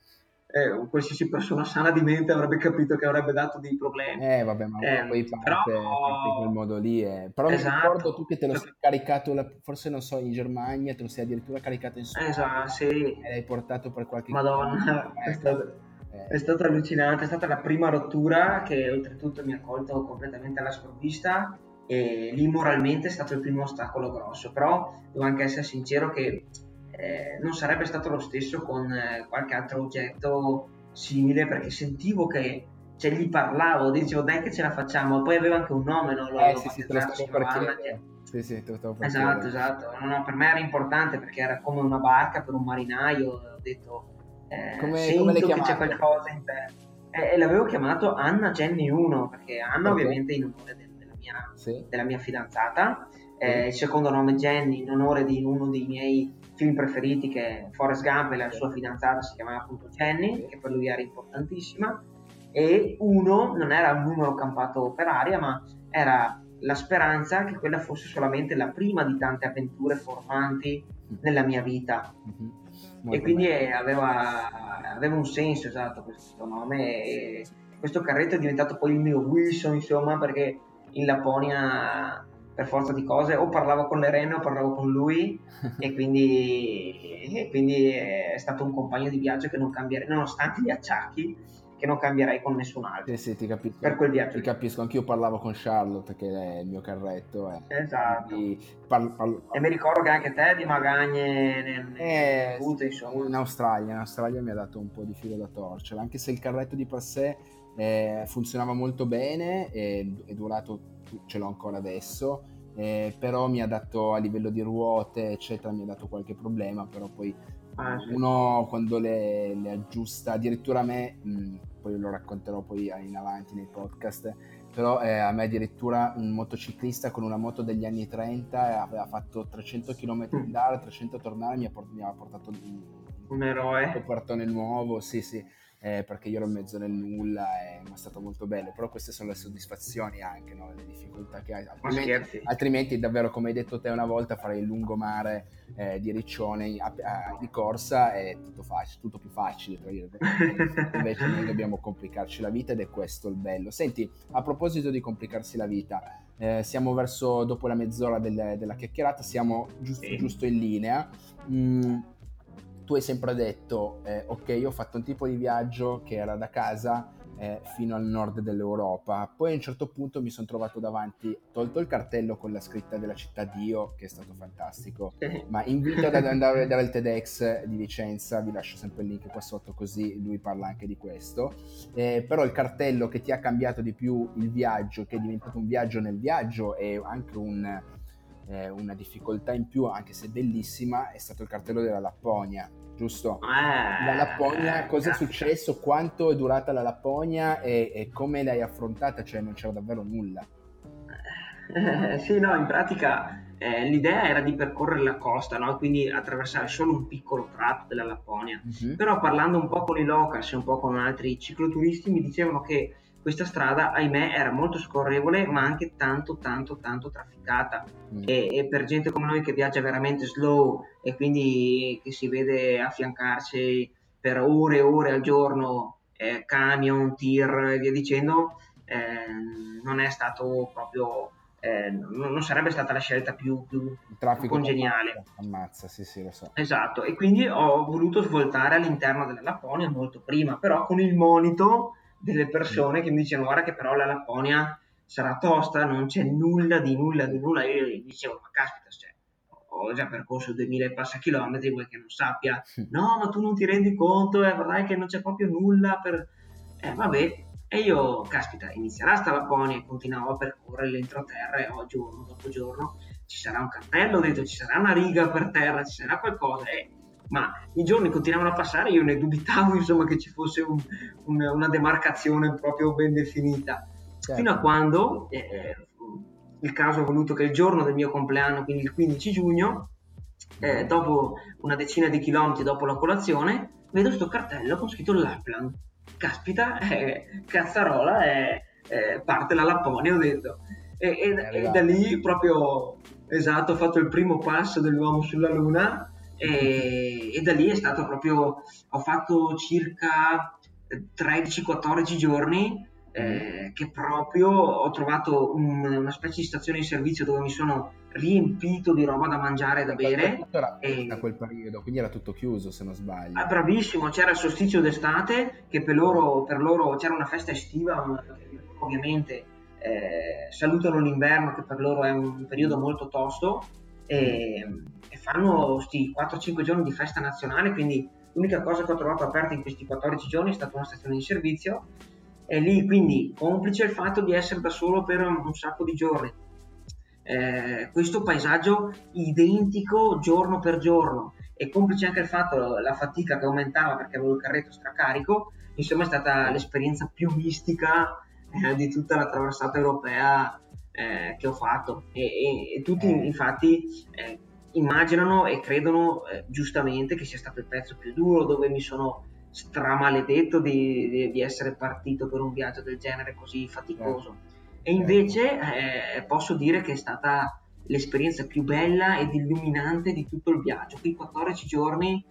eh, qualsiasi persona sana di mente avrebbe capito che avrebbe dato dei problemi. Eh vabbè, ma Eh, poi parte, però- parte in quel modo lì. eh. Però mi Esatto. ricordo tu che te lo sei caricato, la- forse non so, in Germania, te lo sei addirittura caricato in Sud Esatto, sì. e l'hai portato per qualche Madonna, Eh, è stato, allucinante, è stata la prima rottura che oltretutto mi ha colto completamente alla sprovvista e lì moralmente è stato il primo ostacolo grosso, però devo anche essere sincero che eh, non sarebbe stato lo stesso con eh, qualche altro oggetto simile perché sentivo che cioè, gli parlavo, dicevo dai che ce la facciamo, poi aveva anche un nome, no? Lo eh, sì, sì, te lo stavo per chiedere. Sì, sì, te lo stavo per Esatto, chiedere. esatto. No, no, per me era importante perché era come una barca per un marinaio. Ho detto, eh, Come- come l'hai che c'è qualcosa in te. E, e l'avevo chiamato Anna Jenny 1 perché Anna Perché? ovviamente in onore del- della, mia, Sì. della mia fidanzata, eh, il secondo nome Jenny in onore di uno dei miei film preferiti che è Forrest Gump e la sua fidanzata si chiamava appunto Jenny, che per lui era importantissima. E uno non era un numero campato per aria, ma era la speranza che quella fosse solamente la prima di tante avventure formanti nella mia vita. Mhm. E Molto quindi bello. eh, aveva, aveva un senso esatto questo nome. E questo carretto è diventato poi il mio Wilson, insomma, perché in Lapponia, per forza di cose, o parlavo con le renne o parlavo con lui, e quindi, e quindi è stato un compagno di viaggio che non cambierei, nonostante gli acciacchi, che non cambierei con nessun altro. Sì, sì, ti capisco. Per quel viaggio. Ti capisco, anch'io parlavo con Charlotte, che è il mio carretto. eh. Esatto. Parlo- parlo- E mi ricordo che anche te di Magagne nel, Eh, Pute, insomma. in Australia, in Australia mi ha dato un po' di filo da torcere, anche se il carretto di per sé eh, funzionava molto bene e è durato, ce l'ho ancora adesso, eh, però mi ha dato a livello di ruote, eccetera, mi ha dato qualche problema, però poi Ah, sì. uno quando le, le aggiusta, addirittura a me, mh, poi lo racconterò poi in avanti nei podcast, però eh, a me addirittura un motociclista con una moto degli anni 30 eh, aveva fatto 300 km andare, 300 tornare, mi ha, port- mi ha portato un, Un eroe. copertone nuovo, sì sì, eh, perché io ero in mezzo nel nulla e è stato molto bello, però queste sono le soddisfazioni anche, no? le difficoltà che hai, altrimenti, altrimenti davvero come hai detto te una volta farei il lungomare eh, di Riccione a- a- di corsa è tutto, facile, tutto più facile, invece noi dobbiamo complicarci la vita ed è questo il bello. Senti, a proposito di complicarsi la vita, eh, siamo verso dopo la mezz'ora del- della chiacchierata, siamo giusto, Sì. giusto in linea. Mm, tu hai sempre detto, eh, ok, io ho fatto un tipo di viaggio che era da casa eh, fino al nord dell'Europa, poi a un certo punto mi sono trovato davanti, tolto il cartello con la scritta della città Dio, che è stato fantastico, ma invito ad andare a vedere il TEDx di Vicenza, vi lascio sempre il link qua sotto così lui parla anche di questo, Eh, però il cartello che ti ha cambiato di più il viaggio, che è diventato un viaggio nel viaggio e anche un, eh, una difficoltà in più, anche se bellissima, è stato il cartello della Lapponia, giusto? Eh, La Lapponia, cosa è successo? Quanto è durata la Lapponia e, e come l'hai affrontata? Cioè non c'era davvero nulla. Eh, sì, no, in pratica eh, l'idea era di percorrere la costa, no? quindi attraversare solo un piccolo tratto della Lapponia. Mhm. Però parlando un po' con i locals e un po' con altri cicloturisti mi dicevano che questa strada, ahimè, era molto scorrevole ma anche tanto, tanto, tanto trafficata. Mm. E, e per gente come noi che viaggia veramente slow e quindi che si vede affiancarsi per ore e ore al giorno eh, camion, tir e via dicendo, eh, non è stato proprio, eh, non sarebbe stata la scelta più, più congeniale. ammazza, ammazza, sì sì lo so. Esatto, e quindi ho voluto svoltare all'interno della Lapponia molto prima, però con il monito delle persone che mi dicevano guarda che però la Lapponia sarà tosta, non c'è nulla di nulla di nulla. Io gli dicevo ma caspita, cioè, ho già percorso 2000 e passa chilometri, vuoi che non sappia? No, ma tu non ti rendi conto, eh, vedrai che non c'è proprio nulla per, Eh, vabbè, e io, caspita, inizierà sta Lapponia e continuavo a percorrere l'entroterra e oh, giorno dopo giorno ci sarà un cartello, detto ci sarà una riga per terra, ci sarà qualcosa. Eh, ma i giorni continuavano a passare, io ne dubitavo insomma che ci fosse un, un, una demarcazione proprio ben definita. Certo. Fino a quando eh, il caso ha voluto che il giorno del mio compleanno, quindi il 15 giugno, eh, dopo una decina di chilometri dopo la colazione, vedo questo cartello con scritto Lapland caspita, eh, cazzarola, eh, eh, parte la Lapponia, ho detto. E, e, e, da lì proprio, esatto, ho fatto il primo passo dell'uomo sulla Luna e, e da lì è stato proprio, ho fatto circa 13-14 giorni eh, che proprio ho trovato un, una specie di stazione di servizio dove mi sono riempito di roba da mangiare e da bere. Era e... da quel periodo, quindi era tutto chiuso se non sbaglio. Ah, bravissimo, c'era il solstizio d'estate che per loro, per loro c'era una festa estiva, ovviamente eh, salutano l'inverno che per loro è un periodo molto tosto e, e fanno questi 4-5 giorni di festa nazionale, quindi l'unica cosa che ho trovato aperta in questi 14 giorni è stata una stazione di servizio e lì quindi complice il fatto di essere da solo per un sacco di giorni. Eh, questo paesaggio identico giorno per giorno e complice anche il fatto la fatica che aumentava perché avevo il carretto stracarico, insomma è stata l'esperienza più mistica eh, di tutta la traversata europea eh, che ho fatto e, e, e tutti eh. infatti eh, immaginano e credono eh, giustamente che sia stato il pezzo più duro dove mi sono stramaledetto di, di, di, essere partito per un viaggio del genere così faticoso. E invece eh, posso dire che è stata l'esperienza più bella ed illuminante di tutto il viaggio. Quei 14 giorni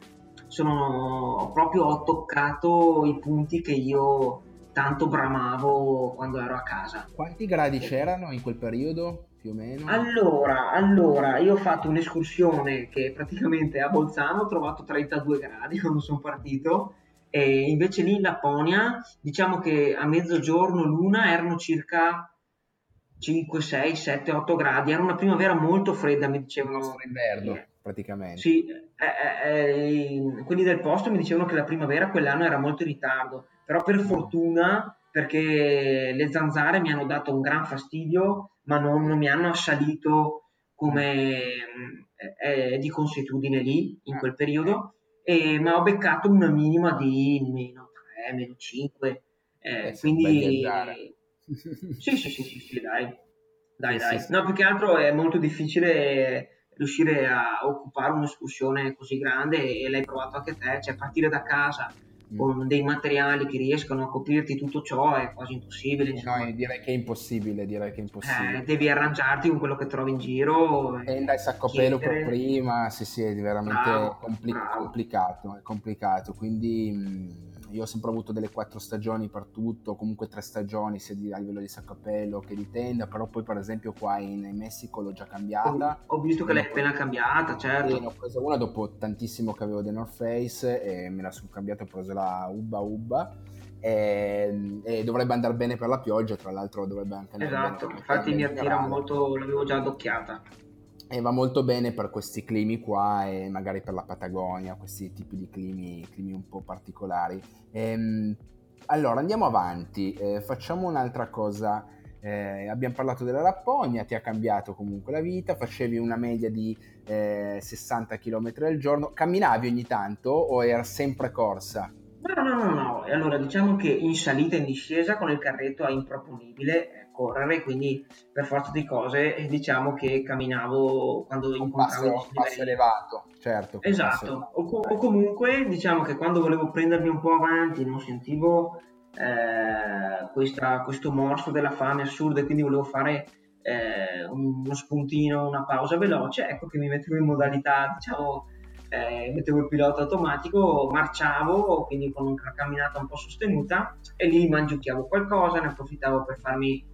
sono proprio ho toccato i punti che io tanto bramavo quando ero a casa. Quanti gradi c'erano in quel periodo? Più o meno? Allora, allora, io ho fatto un'escursione che praticamente a Bolzano ho trovato 32 gradi quando sono partito e invece lì in Lapponia, diciamo che a mezzogiorno l'una erano circa 5, 6, 7, 8 gradi. Era una primavera molto fredda, mi dicevano. Inverno, praticamente. Sì, eh, eh, eh, quelli del posto mi dicevano che la primavera quell'anno era molto in ritardo, però per fortuna, perché le zanzare mi hanno dato un gran fastidio, ma non, non mi hanno assalito come è di consuetudine lì, in quel periodo e, ma ho beccato una minima di meno 3, meno 5. Eh, eh, quindi sì, sì, sì, sì, sì, dai. Dai, dai. Sì, no, più che altro è molto difficile riuscire a occupare un'escursione così grande e l'hai provato anche te, cioè partire da casa. Con dei materiali che riescono a coprirti tutto ciò è quasi impossibile. No, direi che è impossibile, direi che è impossibile. Eh, devi arrangiarti con quello che trovi in giro. Tenda il sacco pelo per prima, sì sì, è veramente bravo, compli- bravo. complicato, è complicato, quindi... Io ho sempre avuto delle quattro stagioni per tutto, comunque tre stagioni sia a livello di pelo che di tenda, però poi per esempio qua in, in Messico l'ho già cambiata. Ho, ho visto che l'hai appena cambiata, certo. ne ho preso una dopo tantissimo che avevo The North Face e me la sono cambiata, ho preso la Ubba Ubba. E, e, dovrebbe andare bene per la pioggia, tra l'altro dovrebbe anche andare esatto, bene. Esatto, infatti mi attira molto, l'avevo già adocchiata e va molto bene per questi climi qua e magari per la Patagonia, questi tipi di climi, climi un po' particolari. Ehm, allora andiamo avanti, eh, facciamo un'altra cosa. Eh, abbiamo parlato della Lapponia, ti ha cambiato comunque la vita, facevi una media di eh, 60 km al giorno, camminavi ogni tanto o era sempre corsa? No, no, no, no, allora diciamo che in salita e in discesa con il carretto è improponibile, correre, quindi per forza di cose diciamo che camminavo quando incontravo un passo elevato, certo. Esatto, o, o, comunque diciamo che quando volevo prendermi un po' avanti non sentivo eh, questa, questo morso della fame assurda e quindi volevo fare eh, uno spuntino, una pausa veloce, ecco che mi mettevo in modalità diciamo eh, mettevo il pilota automatico, marciavo, quindi con una camminata un po' sostenuta e lì mangiucchiavo qualcosa, ne approfittavo per farmi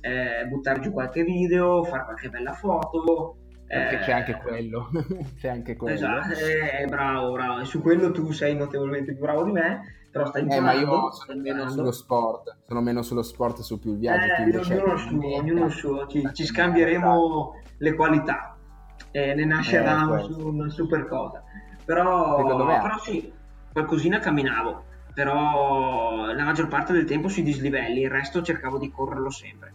eh, buttare giù qualche video, fare qualche bella foto. Perché c'è anche eh, quello. c'è anche quello. Esatto, eh, bravo, bravo. Su quello tu sei notevolmente più bravo di me, però stai imparando. Eh, ma io sono meno sullo sport, sono meno sullo sport, su più il viaggio. Eh, ognuno il suo, ognuno suo. Ci, ci scambieremo le qualità e ne nascerà eh, una super cosa. Però, però sì, qualcosina camminavo però la maggior parte del tempo sui dislivelli, il resto cercavo di correrlo sempre.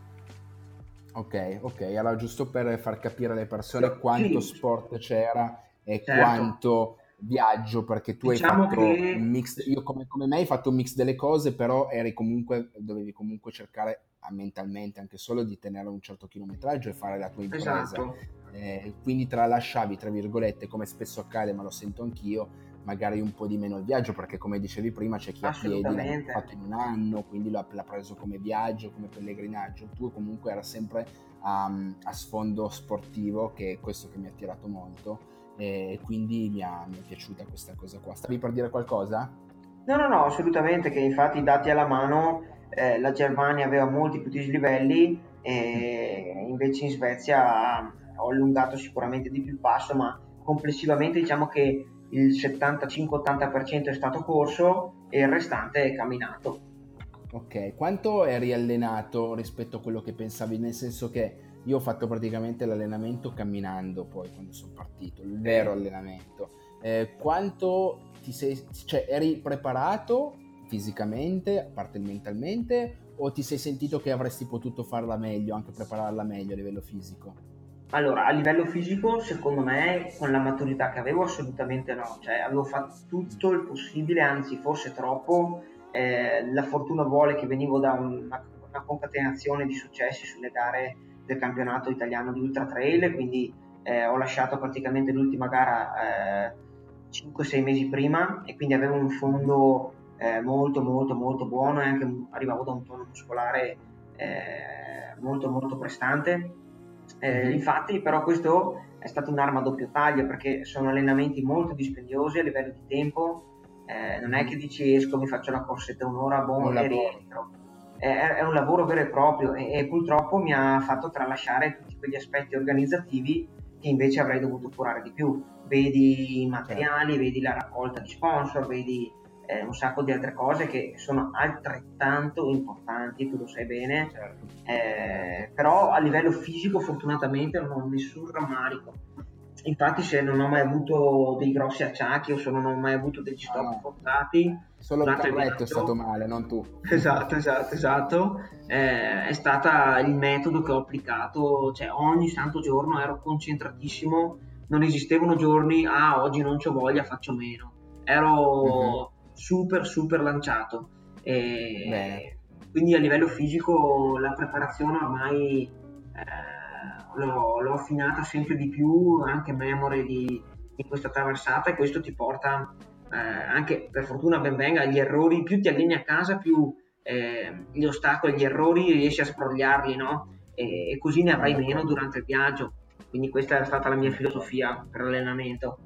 Ok, ok, allora giusto per far capire alle persone sì, quanto sì. sport c'era e certo. quanto viaggio, perché tu diciamo hai fatto che... un mix, io come, come, me hai fatto un mix delle cose, però eri comunque, dovevi comunque cercare mentalmente anche solo di tenere un certo chilometraggio e fare la tua impresa. Esatto. Eh, quindi tralasciavi, tra virgolette, come spesso accade, ma lo sento anch'io, magari un po' di meno il viaggio, perché come dicevi prima c'è chi a piedi l'ha fatto in un anno, quindi l'ha, l'ha, preso come viaggio, come pellegrinaggio. Tu comunque era sempre um, a sfondo sportivo, che è questo che mi ha attirato molto, e quindi mi, ha, mi è piaciuta questa cosa qua. Stavi per dire qualcosa? No, no, no, assolutamente, che infatti dati alla mano eh, la Germania aveva molti più dislivelli e invece in Svezia ho allungato sicuramente di più il passo, ma complessivamente diciamo che il 75-80% è stato corso e il restante è camminato. Ok, quanto eri allenato rispetto a quello che pensavi? Nel senso che io ho fatto praticamente l'allenamento camminando poi quando sono partito, il vero allenamento. Eh, quanto ti sei, cioè eri preparato fisicamente, a parte mentalmente, o ti sei sentito che avresti potuto farla meglio, anche prepararla meglio a livello fisico? Allora, a livello fisico, secondo me, con la maturità che avevo, assolutamente no. Cioè, avevo fatto tutto il possibile, anzi, forse troppo. Eh, la fortuna vuole che venivo da una, una, concatenazione di successi sulle gare del campionato italiano di ultra trail, quindi eh, ho lasciato praticamente l'ultima gara eh, 5-6 mesi prima e quindi avevo un fondo eh, molto, molto, molto buono e anche arrivavo da un tono muscolare eh, molto, molto prestante eh, infatti, però, questo è stato un'arma a doppio taglio perché sono allenamenti molto dispendiosi a livello di tempo. Eh, non è che dici esco, mi faccio la corsetta un'ora, buon e rientro. È, è, un lavoro vero e proprio e, e, purtroppo mi ha fatto tralasciare tutti quegli aspetti organizzativi che invece avrei dovuto curare di più. Vedi i materiali, certo. vedi la raccolta di sponsor, vedi eh, un sacco di altre cose che sono altrettanto importanti, tu lo sai bene, certo. eh, però a livello fisico fortunatamente non ho nessun rammarico. Infatti se non ho mai avuto dei grossi acciacchi o se non ho mai avuto degli stop ah, forzati... Solo il carretto è stato male, non tu. Esatto, esatto, esatto. Eh, è stato il metodo che ho applicato, cioè ogni santo giorno ero concentratissimo, non esistevano giorni, ah oggi non ho voglia, faccio meno. Ero... Uh-huh super super lanciato. E quindi a livello fisico la preparazione ormai eh, l'ho, l'ho, affinata sempre di più, anche memore di, di questa traversata e questo ti porta eh, anche per fortuna ben venga agli errori, più ti alleni a casa più eh, gli ostacoli, gli errori riesci a sbrogliarli no? e, e così ne avrai meno durante il viaggio. Quindi questa è stata la mia filosofia per l'allenamento.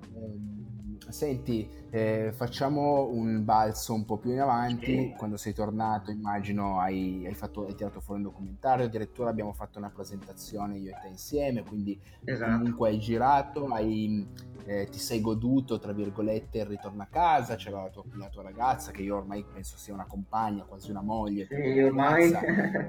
Senti, eh, facciamo un balzo un po' più in avanti. Quando sei tornato, immagino hai, hai, fatto, hai, tirato fuori un documentario. Addirittura abbiamo fatto una presentazione io e te insieme. Quindi, esatto. comunque, hai girato, hai, eh, ti sei goduto, tra virgolette, il ritorno a casa. C'era la tua, la tua, ragazza, che io ormai penso sia una compagna, quasi una moglie. Sì, ormai.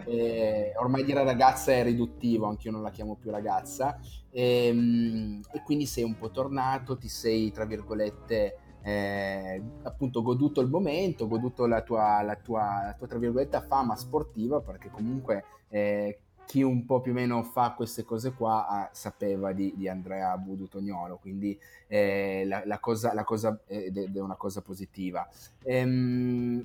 eh, ormai dire ragazza è riduttivo, anche io non la chiamo più ragazza. E, ehm, e quindi sei un po' tornato, ti sei, tra virgolette eh, appunto goduto il momento, goduto la tua, la tua, la tua tra virgolette fama sportiva perché comunque eh, chi un po' più o meno fa queste cose qua ah, sapeva di, di Andrea Budutognolo, quindi eh, la, la, cosa, la cosa è, è, una cosa positiva. Ehm,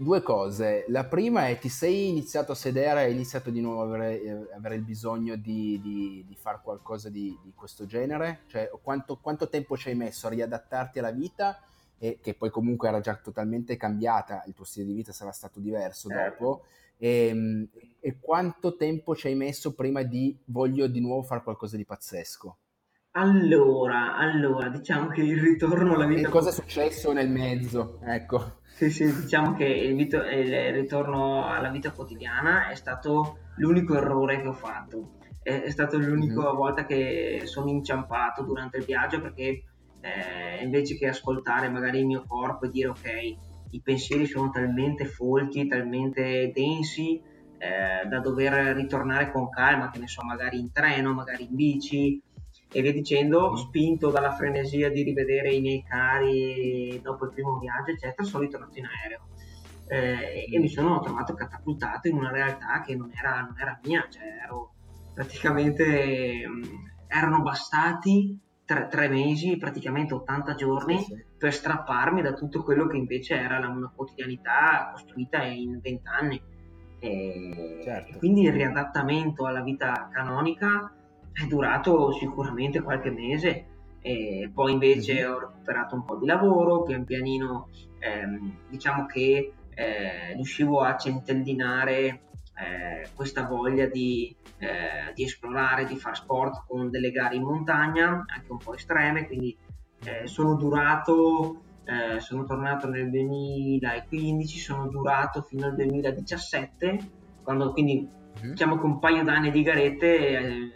due cose. La prima è ti sei iniziato a sedere, hai iniziato di nuovo a avere, eh, avere il bisogno di, di, di fare qualcosa di, di, questo genere? Cioè, quanto, quanto, tempo ci hai messo a riadattarti alla vita? E che poi comunque era già totalmente cambiata, il tuo stile di vita sarà stato diverso certo. dopo. E, ehm, e, quanto tempo ci hai messo prima di voglio di nuovo fare qualcosa di pazzesco? Allora, allora, diciamo che il ritorno alla vita... E cosa è successo nel mezzo? Ecco. Sì, sì, diciamo che il, vito- il ritorno alla vita quotidiana è stato l'unico errore che ho fatto. È, è stata l'unica mm-hmm. volta che sono inciampato durante il viaggio perché eh, invece che ascoltare magari il mio corpo e dire ok, i pensieri sono talmente folti, talmente densi eh, da dover ritornare con calma, che ne so, magari in treno, magari in bici, e via dicendo, spinto dalla frenesia di rivedere i miei cari dopo il primo viaggio, eccetera, sono ritornato in aereo. eh, e mi sono trovato catapultato in una realtà che non era, non era mia, cioè ero praticamente mh, erano bastati tre, tre, mesi, praticamente 80 giorni, sì, sì. per strapparmi da tutto quello che invece era la, una quotidianità costruita in 20 anni. E certo. quindi il riadattamento alla vita canonica è durato sicuramente qualche mese. E poi invece mm-hmm. ho recuperato un po' di lavoro, pian pianino ehm, diciamo che eh, riuscivo a centellinare eh, questa voglia di, eh, di, esplorare, di fare sport con delle gare in montagna, anche un po' estreme, quindi eh, sono durato, eh, sono tornato nel 2015, sono durato fino al 2017, quando quindi mm-hmm. diciamo che un paio d'anni di garette eh,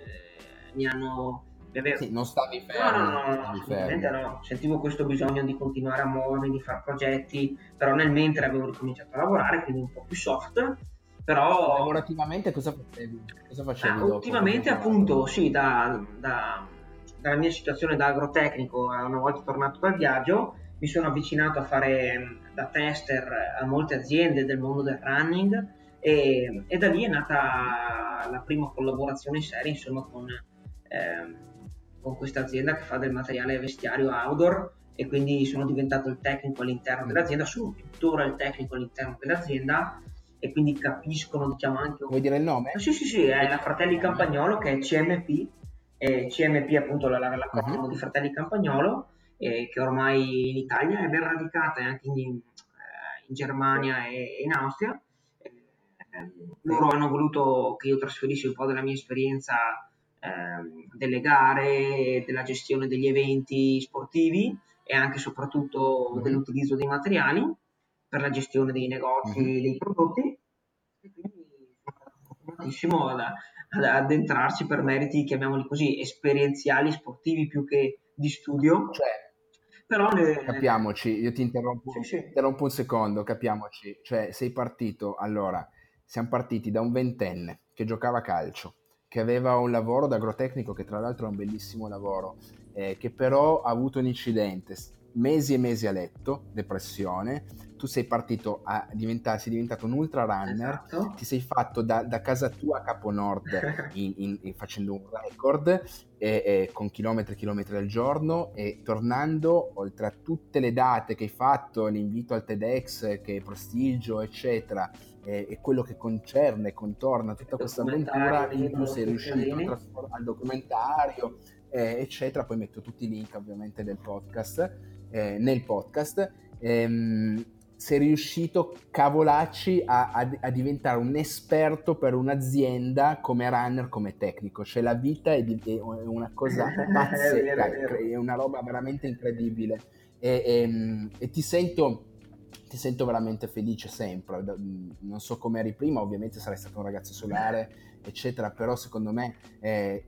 mi hanno sì, non stavi fermo. No, no, no, assolutamente no. Sentivo questo bisogno di continuare a muovermi, di fare progetti, però nel mentre avevo ricominciato a lavorare, quindi un po' più soft. Però lavorativamente cosa facevi? Cosa facevi ah, ultimamente appunto sì, da, da, dalla mia situazione da agrotecnico, una volta tornato dal viaggio, mi sono avvicinato a fare da tester a molte aziende del mondo del running e, e da lì è nata la prima collaborazione in serie insomma con ehm, con questa azienda che fa del materiale vestiario outdoor e quindi sono diventato il tecnico all'interno dell'azienda, sono tuttora il tecnico all'interno dell'azienda e quindi capiscono diciamo anche... Vuoi dire il nome? Sì, sì, sì, è la Fratelli Campagnolo che è CMP, e CMP appunto la, la, la uh-huh. di Fratelli Campagnolo eh, che ormai in Italia è ben radicata e anche in, in Germania e in Austria. Eh, loro hanno voluto che io trasferissi un po' della mia esperienza Ehm, delle gare, della gestione degli eventi sportivi e anche e soprattutto mm-hmm. dell'utilizzo dei materiali per la gestione dei negozi mm-hmm. dei prodotti. E quindi fortunatissimo ad, ad addentrarci per meriti, chiamiamoli così, esperienziali, sportivi più che di studio. Cioè, però le... Capiamoci, io ti interrompo, sì, sì. interrompo un secondo, capiamoci. Cioè, sei partito, allora, siamo partiti da un ventenne che giocava a calcio, che aveva un lavoro da agrotecnico, che tra l'altro è un bellissimo lavoro, eh, che però ha avuto un incidente, mesi e mesi a letto, depressione, tu sei partito a diventare, sei diventato un ultra runner, esatto. ti sei fatto da, da, casa tua a Capo Nord in, in, in, facendo un record e, e, con chilometri e chilometri al giorno e tornando oltre a tutte le date che hai fatto, l'invito al TEDx che è prestigio eccetera e, e quello che concerne, contorna tutta questa avventura, in più sei riuscito a trasformare al documentario, eh, eccetera. Poi metto tutti i link ovviamente del podcast, eh, nel podcast. Ehm, sei riuscito, cavolacci, a, a, a, diventare un esperto per un'azienda come runner, come tecnico. Cioè la vita è, di, è una cosa pazzesca, è una roba veramente incredibile. E, e, ehm, e ti sento ti sento veramente felice sempre. Non so come eri prima, ovviamente sarai stato un ragazzo solare, eccetera, però secondo me, eh,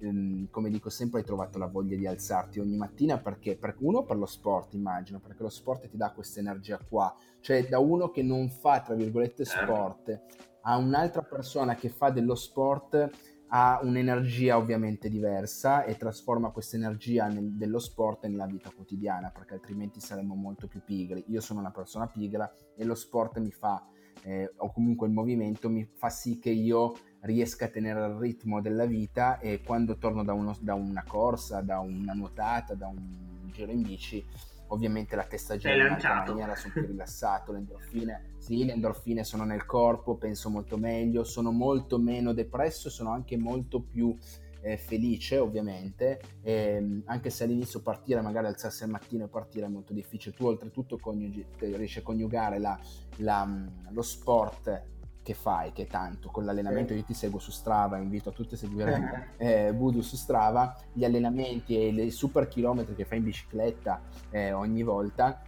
come dico sempre, hai trovato la voglia di alzarti ogni mattina perché, per, uno, per lo sport, immagino, perché lo sport ti dà questa energia qua, cioè da uno che non fa, tra virgolette, certo. sport, a un'altra persona che fa dello sport ha un'energia ovviamente diversa e trasforma questa energia nel, dello sport nella vita quotidiana perché altrimenti saremmo molto più pigri. Io sono una persona pigra e lo sport mi fa, eh, o comunque il movimento mi fa sì che io riesca a tenere il ritmo della vita e quando torno da, uno, da una corsa, da una nuotata, da un giro in bici, ovviamente la testa gira in altra maniera, sono più rilassato, le endorfine, sì, le endorfine sono nel corpo, penso molto meglio, sono molto meno depresso, sono anche molto più eh, felice ovviamente, eh, anche se all'inizio partire, magari alzarsi al mattino e partire è molto difficile, tu oltretutto coniugi, riesci a coniugare la, la, lo sport che fai, che tanto, con l'allenamento io ti seguo su Strava, invito a tutti a seguire eh, Voodoo su Strava, gli allenamenti e i super chilometri che fai in bicicletta eh, ogni volta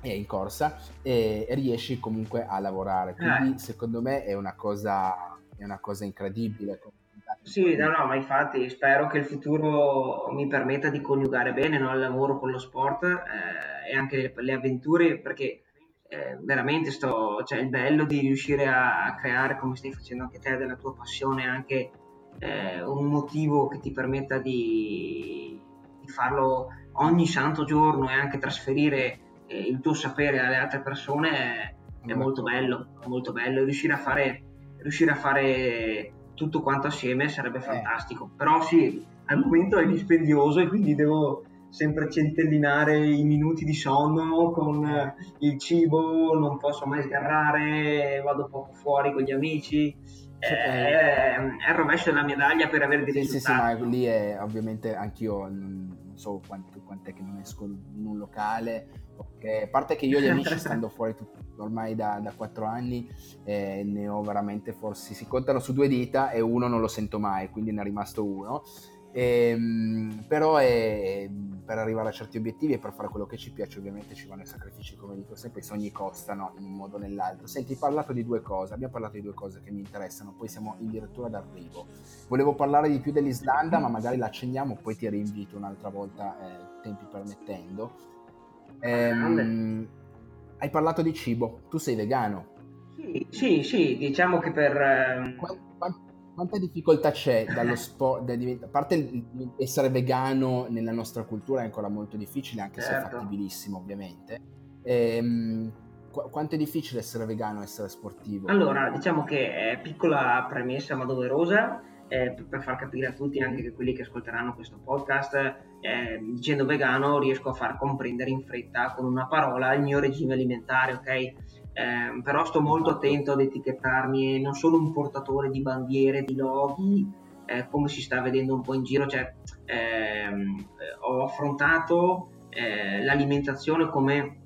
e in corsa e riesci comunque a lavorare, quindi eh. secondo me è una cosa, è una cosa incredibile. Sì, no, no, ma infatti spero che il futuro mi permetta di coniugare bene no, il lavoro con lo sport eh, e anche le, le avventure, perché eh, veramente sto, cioè il bello di riuscire a, a, creare, come stai facendo anche te, della tua passione, anche eh, un motivo che ti permetta di, di, farlo ogni santo giorno e anche trasferire eh, il tuo sapere alle altre persone è molto bello, molto bello. Riuscire a fare, riuscire a fare tutto quanto assieme sarebbe eh. fantastico. Però sì, al momento è dispendioso e quindi devo sempre centellinare i minuti di sonno con eh, il cibo, non posso mai sgarrare, vado poco fuori con gli amici. Cioè, è, è, il rovescio della medaglia per avere dei sì, risultati. Sì, sì, ma lì è ovviamente anch'io non so quanto, quant'è che non esco in un locale. Okay. A parte che io e gli amici stando fuori tutti, ormai da, da 4 anni eh, ne ho veramente forse si contano su due dita e uno non lo sento mai, quindi ne è rimasto uno. Ehm, però è, per arrivare a certi obiettivi e per fare quello che ci piace ovviamente ci vanno i sacrifici come dico sempre i sogni costano in un modo o nell'altro. Senti hai parlato di due cose abbiamo parlato di due cose che mi interessano poi siamo addirittura d'arrivo. Volevo parlare di più dell'Islanda ma magari la accendiamo poi ti rinvito un'altra volta eh, tempi permettendo. Ehm, hai parlato di cibo tu sei vegano. Sì sì, sì diciamo che per eh... Quanta difficoltà c'è dallo sport? a parte essere vegano nella nostra cultura è ancora molto difficile, anche certo. se è certo. fattibilissimo, ovviamente. Ehm, qu- quanto è difficile essere vegano e essere sportivo? Allora, diciamo che è piccola premessa ma doverosa. Eh, per far capire a tutti, anche che quelli che ascolteranno questo podcast, eh, dicendo vegano riesco a far comprendere in fretta con una parola il mio regime alimentare, ok? Eh, però sto molto attento ad etichettarmi e non sono un portatore di bandiere, di loghi, eh, come si sta vedendo un po' in giro, cioè, ehm, ho affrontato eh, l'alimentazione come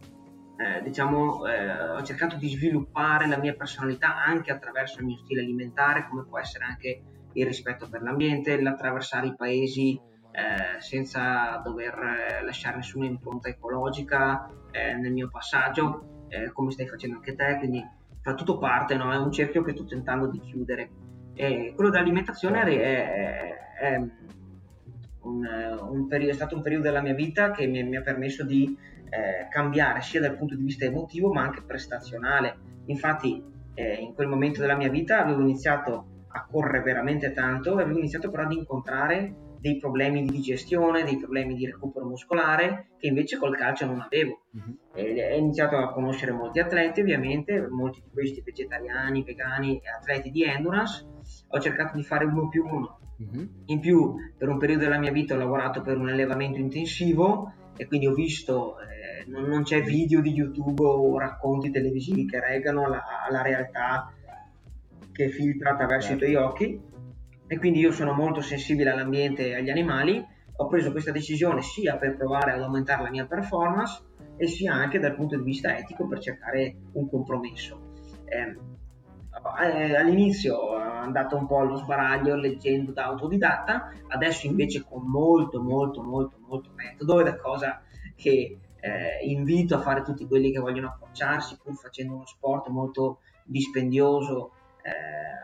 eh, diciamo, eh, ho cercato di sviluppare la mia personalità anche attraverso il mio stile alimentare, come può essere anche il rispetto per l'ambiente, l'attraversare i paesi eh, senza dover lasciare nessuna impronta ecologica eh, nel mio passaggio eh, come stai facendo anche te, quindi fa tutto parte, no? è un cerchio che sto tentando di chiudere. E quello dell'alimentazione è, è, è, un, un periodo, è, stato un periodo della mia vita che mi, mi ha permesso di eh, cambiare sia dal punto di vista emotivo ma anche prestazionale. Infatti eh, in quel momento della mia vita avevo iniziato a correre veramente tanto e avevo iniziato però ad incontrare dei problemi di digestione, dei problemi di recupero muscolare che invece col calcio non avevo. Uh-huh. ho iniziato a conoscere molti atleti, ovviamente, molti di questi vegetariani, vegani e atleti di endurance. Ho cercato di fare uno più uno. Uh-huh. In più, per un periodo della mia vita ho lavorato per un allevamento intensivo e quindi ho visto, eh, non, non, c'è video di YouTube o racconti televisivi che regano alla, alla realtà che filtra attraverso certo. i tuoi occhi e quindi io sono molto sensibile all'ambiente e agli animali. Ho preso questa decisione sia per provare ad aumentare la mia performance e sia anche dal punto di vista etico per cercare un compromesso. Eh, eh, all'inizio andato un po' allo sbaraglio leggendo da autodidatta, adesso invece con molto molto molto molto metodo ed è cosa che eh, invito a fare tutti quelli che vogliono approcciarsi pur facendo uno sport molto dispendioso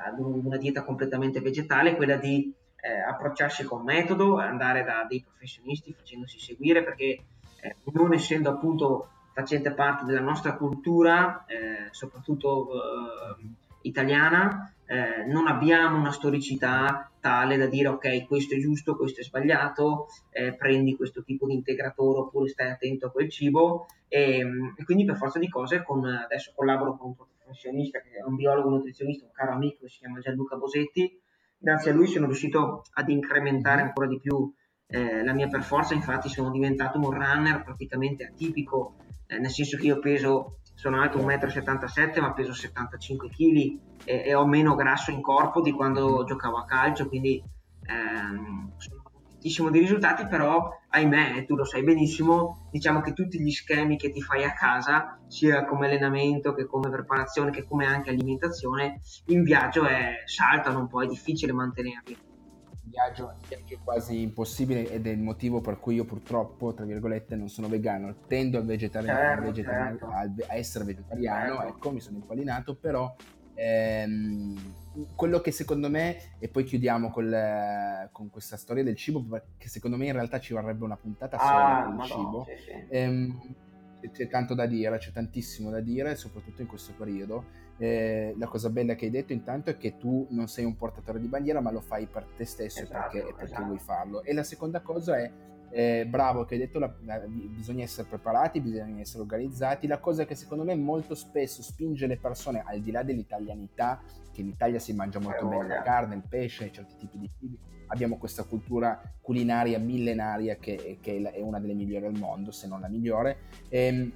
ad una dieta completamente vegetale, quella di eh, approcciarsi con metodo, andare da dei professionisti facendosi seguire, perché eh, non essendo appunto facente parte della nostra cultura, eh, soprattutto eh, italiana, eh, non abbiamo una storicità tale da dire ok questo è giusto, questo è sbagliato, eh, prendi questo tipo di integratore oppure stai attento a quel cibo e, e quindi per forza di cose con, adesso collaboro con un professionista che è un biologo nutrizionista, un caro amico che si chiama Gianluca Bosetti, grazie a lui sono riuscito ad incrementare mm-hmm. ancora di più eh, la mia performance, infatti sono diventato un runner praticamente atipico, eh, nel senso che io peso, sono alto 1,77 m ma peso 75 kg e, e, ho meno grasso in corpo di quando mm-hmm. giocavo a calcio, quindi ehm, sono tantissimo di risultati, però ahimè, tu lo sai benissimo, diciamo che tutti gli schemi che ti fai a casa, sia come allenamento che come preparazione che come anche alimentazione, in viaggio è, saltano un po', è difficile mantenerli. In viaggio, è quasi impossibile ed è il motivo per cui io purtroppo, tra virgolette, non sono vegano, tendo a, certo, certo. a essere vegetariano, certo. ecco, mi sono impallinato, però ehm, quello che secondo me, e poi chiudiamo col, con questa storia del cibo, perché secondo me in realtà ci vorrebbe una puntata ah, sola sul cibo. Sì, sì. Ehm, c'è tanto da dire, c'è tantissimo da dire, soprattutto in questo periodo. Eh, la cosa bella che hai detto intanto è che tu non sei un portatore di bandiera, ma lo fai per te stesso esatto, perché, perché esatto. vuoi farlo. E la seconda cosa è eh, bravo che hai detto, la, la, bisogna essere preparati, bisogna essere organizzati. La cosa che secondo me molto spesso spinge le persone, al di là dell'italianità, che in Italia si mangia molto bene la carne, il pesce, certi tipi di cibi, abbiamo questa cultura culinaria millenaria che, che, è una delle migliori al mondo, se non la migliore. Ehm,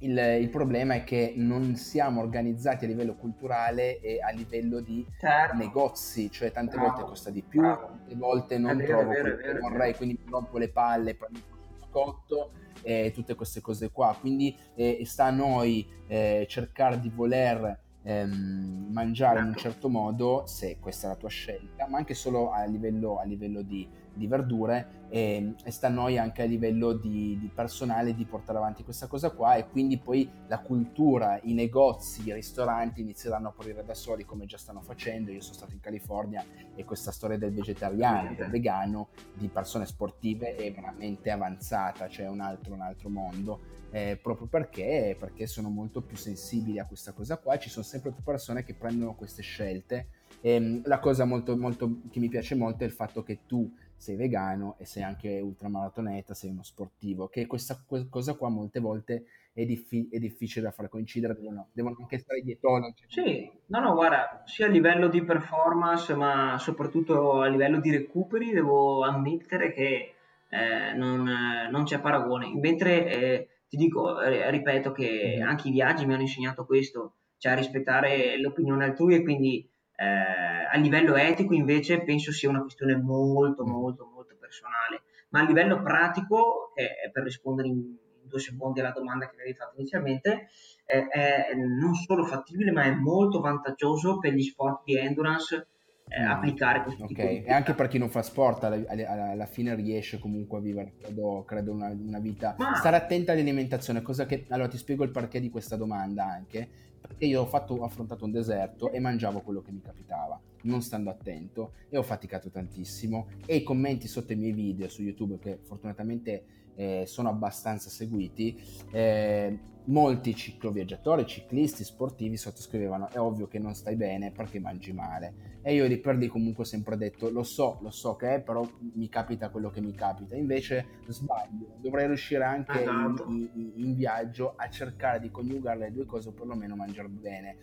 il, il, problema è che non siamo organizzati a livello culturale e a livello di certo. negozi, cioè tante Bravo. volte costa di più, Bravo. tante volte non vero, trovo vero, quello che vorrei, quindi mi rompo le palle, prendo il scotto e tutte queste cose qua. Quindi eh, sta a noi eh, cercare di voler ehm, mangiare in un certo modo, se questa è la tua scelta, ma anche solo a livello, a livello di, di, verdure e, e, sta a noi anche a livello di, di, personale di portare avanti questa cosa qua e quindi poi la cultura, i negozi, i ristoranti inizieranno a aprire da soli come già stanno facendo. Io sono stato in California e questa storia del vegetariano, del vegano, di persone sportive è veramente avanzata, cioè un altro, un altro mondo eh, proprio perché, perché sono molto più sensibili a questa cosa qua. Ci sono sempre più persone che prendono queste scelte. E, ehm, la cosa molto, molto, che mi piace molto è il fatto che tu sei vegano e sei anche ultramaratoneta, sei uno sportivo, che questa cosa qua molte volte è, diffi- è difficile da far coincidere, devono, devono anche stare dietro. Sì, no, no, guarda, sia a livello di performance, ma soprattutto a livello di recuperi, devo ammettere che eh, non, non, c'è paragone. Mentre eh, ti dico, ripeto che mm-hmm. anche i viaggi mi hanno insegnato questo, cioè a rispettare l'opinione altrui e quindi eh, a livello etico invece penso sia una questione molto mm. molto molto personale, ma a livello pratico, eh, per rispondere in, in, due secondi alla domanda che avevi fatto inizialmente, eh, è non solo fattibile ma è molto vantaggioso per gli sport di endurance eh, applicare questo okay. tipo di e anche per chi non fa sport alla, alla, alla fine riesce comunque a vivere credo, credo una, una, vita Ma... stare attenta all'alimentazione cosa che allora ti spiego il perché di questa domanda anche perché io ho, fatto, ho affrontato un deserto e mangiavo quello che mi capitava non stando attento e ho faticato tantissimo. E i commenti sotto i miei video su youtube che fortunatamente eh, sono abbastanza seguiti. Eh, molti cicloviaggiatori, ciclisti, sportivi sottoscrivevano è ovvio che non stai bene perché mangi male? E io di per lì comunque sempre detto lo so, lo so che è però mi capita quello che mi capita. Invece sbaglio, dovrei riuscire anche esatto. in, in, in, viaggio a cercare di coniugare le due cose o perlomeno mangiare bene.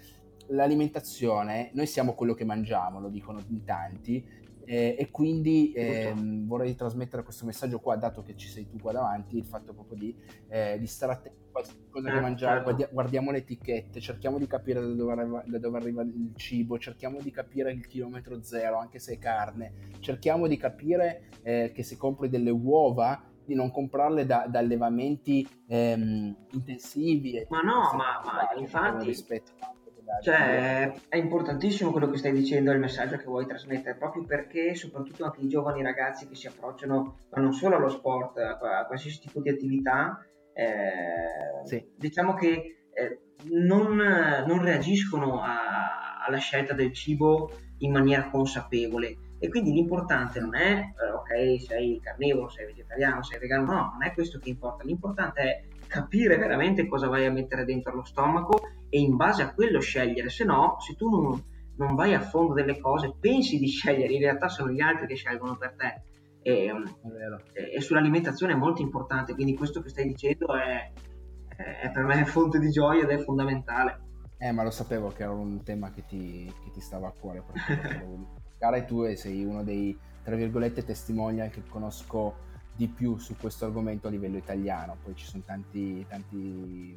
L'alimentazione, noi siamo quello che mangiamo, lo dicono in tanti, eh, e quindi eh, vorrei trasmettere questo messaggio qua, dato che ci sei tu qua davanti, il fatto proprio di, eh, di stare attenti a cosa che eh, mangiare, certo. guardiamo le etichette, cerchiamo di capire da dove, arriva, da dove, arriva, il cibo, cerchiamo di capire il chilometro zero, anche se è carne, cerchiamo di capire eh, che se compri delle uova di non comprarle da, da allevamenti ehm, intensivi. Ma no, ma, ma infatti... Rispetto cioè, è importantissimo quello che stai dicendo, il messaggio che vuoi trasmettere, proprio perché soprattutto anche i giovani ragazzi che si approcciano, ma non solo allo sport, a qualsiasi tipo di attività, eh, sì. diciamo che eh, non, non, reagiscono a, alla scelta del cibo in maniera consapevole. E quindi l'importante non è, eh, ok, sei carnivoro, sei vegetariano, sei vegano, no, non è questo che importa. L'importante è capire veramente cosa vai a mettere dentro lo stomaco e in base a quello scegliere, se no, se tu non, non vai a fondo delle cose, pensi di scegliere, in realtà sono gli altri che scelgono per te. E, e sull'alimentazione è molto importante, quindi questo che stai dicendo è, è per me fonte di gioia ed è fondamentale. Eh, ma lo sapevo che era un tema che ti, che ti stava a cuore. Cara, tu sei uno dei, tra virgolette, testimonial che conosco di più su questo argomento a livello italiano. Poi ci sono tanti, tanti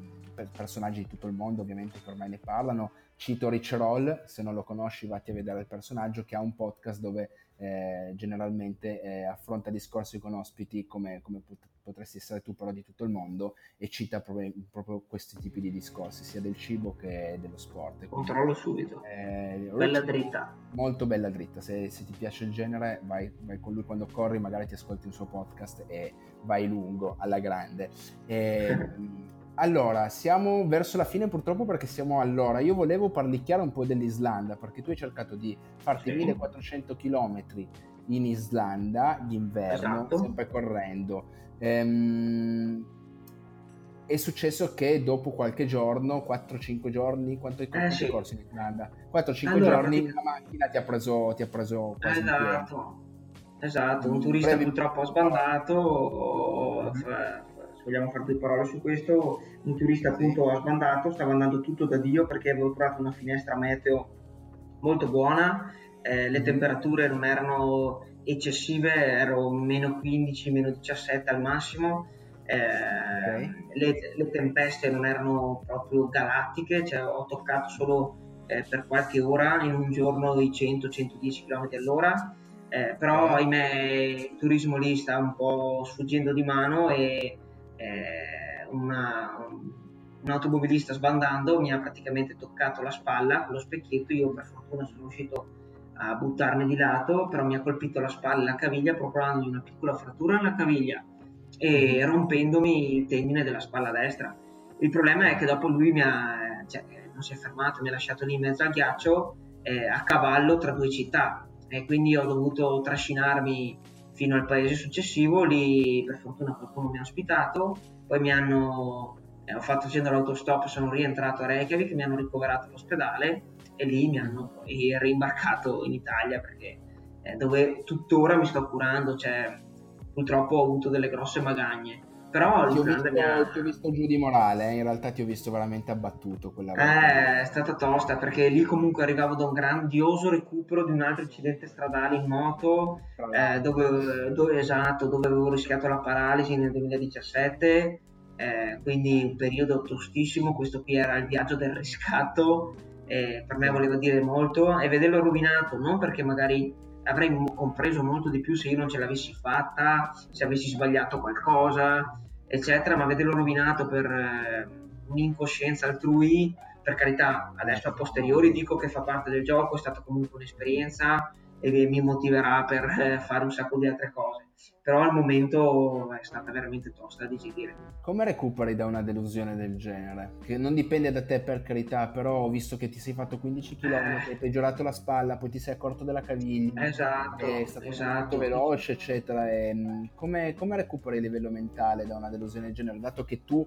personaggi di tutto il mondo ovviamente che ormai ne parlano. Cito Rich Roll, se non lo conosci vatti a vedere il personaggio che ha un podcast dove eh, generalmente eh, affronta discorsi con ospiti come, come, potresti essere tu però di tutto il mondo e cita proprio, proprio questi tipi di discorsi sia del cibo che dello sport. Controllo subito. Eh, bella dritta. Molto bella dritta, se, se ti piace il genere vai, vai, con lui quando corri, magari ti ascolti un suo podcast e vai lungo, alla grande. E, Allora, siamo verso la fine purtroppo perché siamo all'ora. Io volevo parlicchiare un po' dell'Islanda perché tu hai cercato di farti sì. 1400 km in Islanda d'inverno, esatto. sempre correndo. Ehm, è successo che dopo qualche giorno, 4-5 giorni, quanto hai eh, sì. corso in Islanda? 4-5 allora, giorni la macchina ti ha preso, ti ha preso quasi esatto. Esatto, un turista Brevi. purtroppo ha sbandato, se vogliamo fare due parole su questo, un turista appunto ha sbandato, stava andando tutto da Dio perché avevo trovato una finestra meteo molto buona, eh, le temperature non erano eccessive, ero meno 15, meno 17 al massimo, eh, okay. le, le, tempeste non erano proprio galattiche, cioè ho toccato solo eh, per qualche ora in un giorno i 100-110 km all'ora, eh, però ahimè il turismo lì sta un po' sfuggendo di mano e eh, una, un automobilista sbandando mi ha praticamente toccato la spalla con lo specchietto, io per fortuna sono riuscito a buttarmi di lato, però mi ha colpito la spalla e la caviglia, procurandogli una piccola frattura nella caviglia e mhm. rompendomi il tendine della spalla destra. Il problema è che dopo lui mi ha, cioè, non si è fermato, mi ha lasciato lì in mezzo al ghiaccio eh, a cavallo tra due città e quindi ho dovuto trascinarmi fino al paese successivo, lì per fortuna qualcuno mi ha ospitato, poi mi hanno, eh, ho fatto facendo l'autostop, sono rientrato a Reykjavik, mi hanno ricoverato all'ospedale e lì mi hanno poi rimbarcato in Italia perché eh, dove tuttora mi sto curando, cioè purtroppo ho avuto delle grosse magagne. Però ti ho, visto, mia... ti ho visto giù di morale, eh? in realtà ti ho visto veramente abbattuto quella volta. Eh, è stata tosta perché lì comunque arrivavo da un grandioso recupero di un altro incidente stradale in moto, eh, dove, dove, esatto, dove avevo rischiato la paralisi nel 2017, eh, quindi un periodo tostissimo, questo qui era il viaggio del riscatto eh, per me voleva dire molto e vederlo rovinato non perché magari avrei compreso molto di più se io non ce l'avessi fatta, se avessi sbagliato qualcosa, eccetera, ma vederlo rovinato per eh, un'incoscienza altrui, per carità, adesso a posteriori dico che fa parte del gioco, è stata comunque un'esperienza e mi motiverà per eh, fare un sacco di altre cose però al momento è stata veramente tosta da digerire. Come recuperi da una delusione del genere? Che non dipende da te per carità, però ho visto che ti sei fatto 15 km, eh. hai peggiorato la spalla, poi ti sei accorto della caviglia, esatto, è stato esatto. molto veloce, eccetera. E, mm, come, come recuperi a livello mentale da una delusione del genere? Dato che tu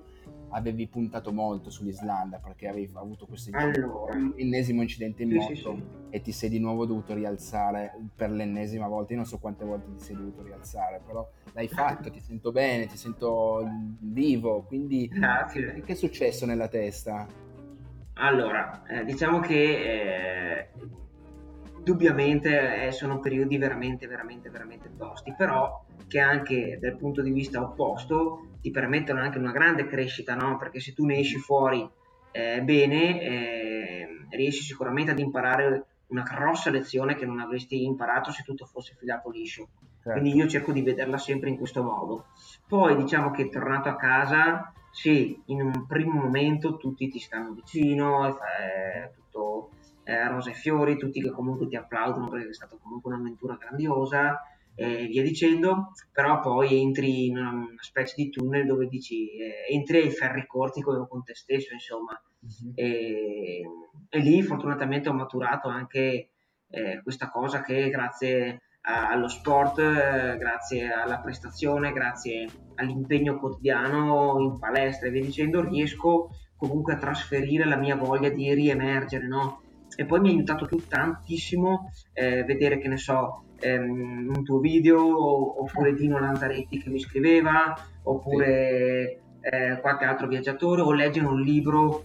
avevi puntato molto sull'Islanda perché avevi avuto questo allora. ennesimo incidente in sì, moto sì, sì. e ti sei di nuovo dovuto rialzare per l'ennesima volta. Io non so quante volte ti sei dovuto rialzare, però l'hai fatto, ti sento bene, ti sento vivo. Quindi, Grazie. che è successo nella testa? Allora, eh, diciamo che eh, indubbiamente eh, sono periodi veramente, veramente, veramente tosti, però che anche dal punto di vista opposto ti permettono anche una grande crescita, no? Perché se tu ne esci fuori eh, bene, eh, riesci sicuramente ad imparare una grossa lezione che non avresti imparato se tutto fosse filato liscio. Certo. Quindi io cerco di vederla sempre in questo modo. Poi diciamo che tornato a casa, sì, in un primo momento tutti ti stanno vicino, è tutto eh, rose e fiori, tutti che comunque ti applaudono perché è stata comunque un'avventura grandiosa e via dicendo, però poi entri in una, specie di tunnel dove dici, eh, entri ai ferri corti con, con te stesso, insomma, mm-hmm. e, e, lì fortunatamente ho maturato anche eh, questa cosa che grazie allo sport, eh, grazie alla prestazione, grazie all'impegno quotidiano in palestra e via dicendo, riesco comunque a trasferire la mia voglia di riemergere, no? E poi mi ha aiutato tu tantissimo eh, vedere, che ne so, ehm, un tuo video oppure Dino Lanzaretti che mi scriveva oppure eh, qualche altro viaggiatore o leggere un libro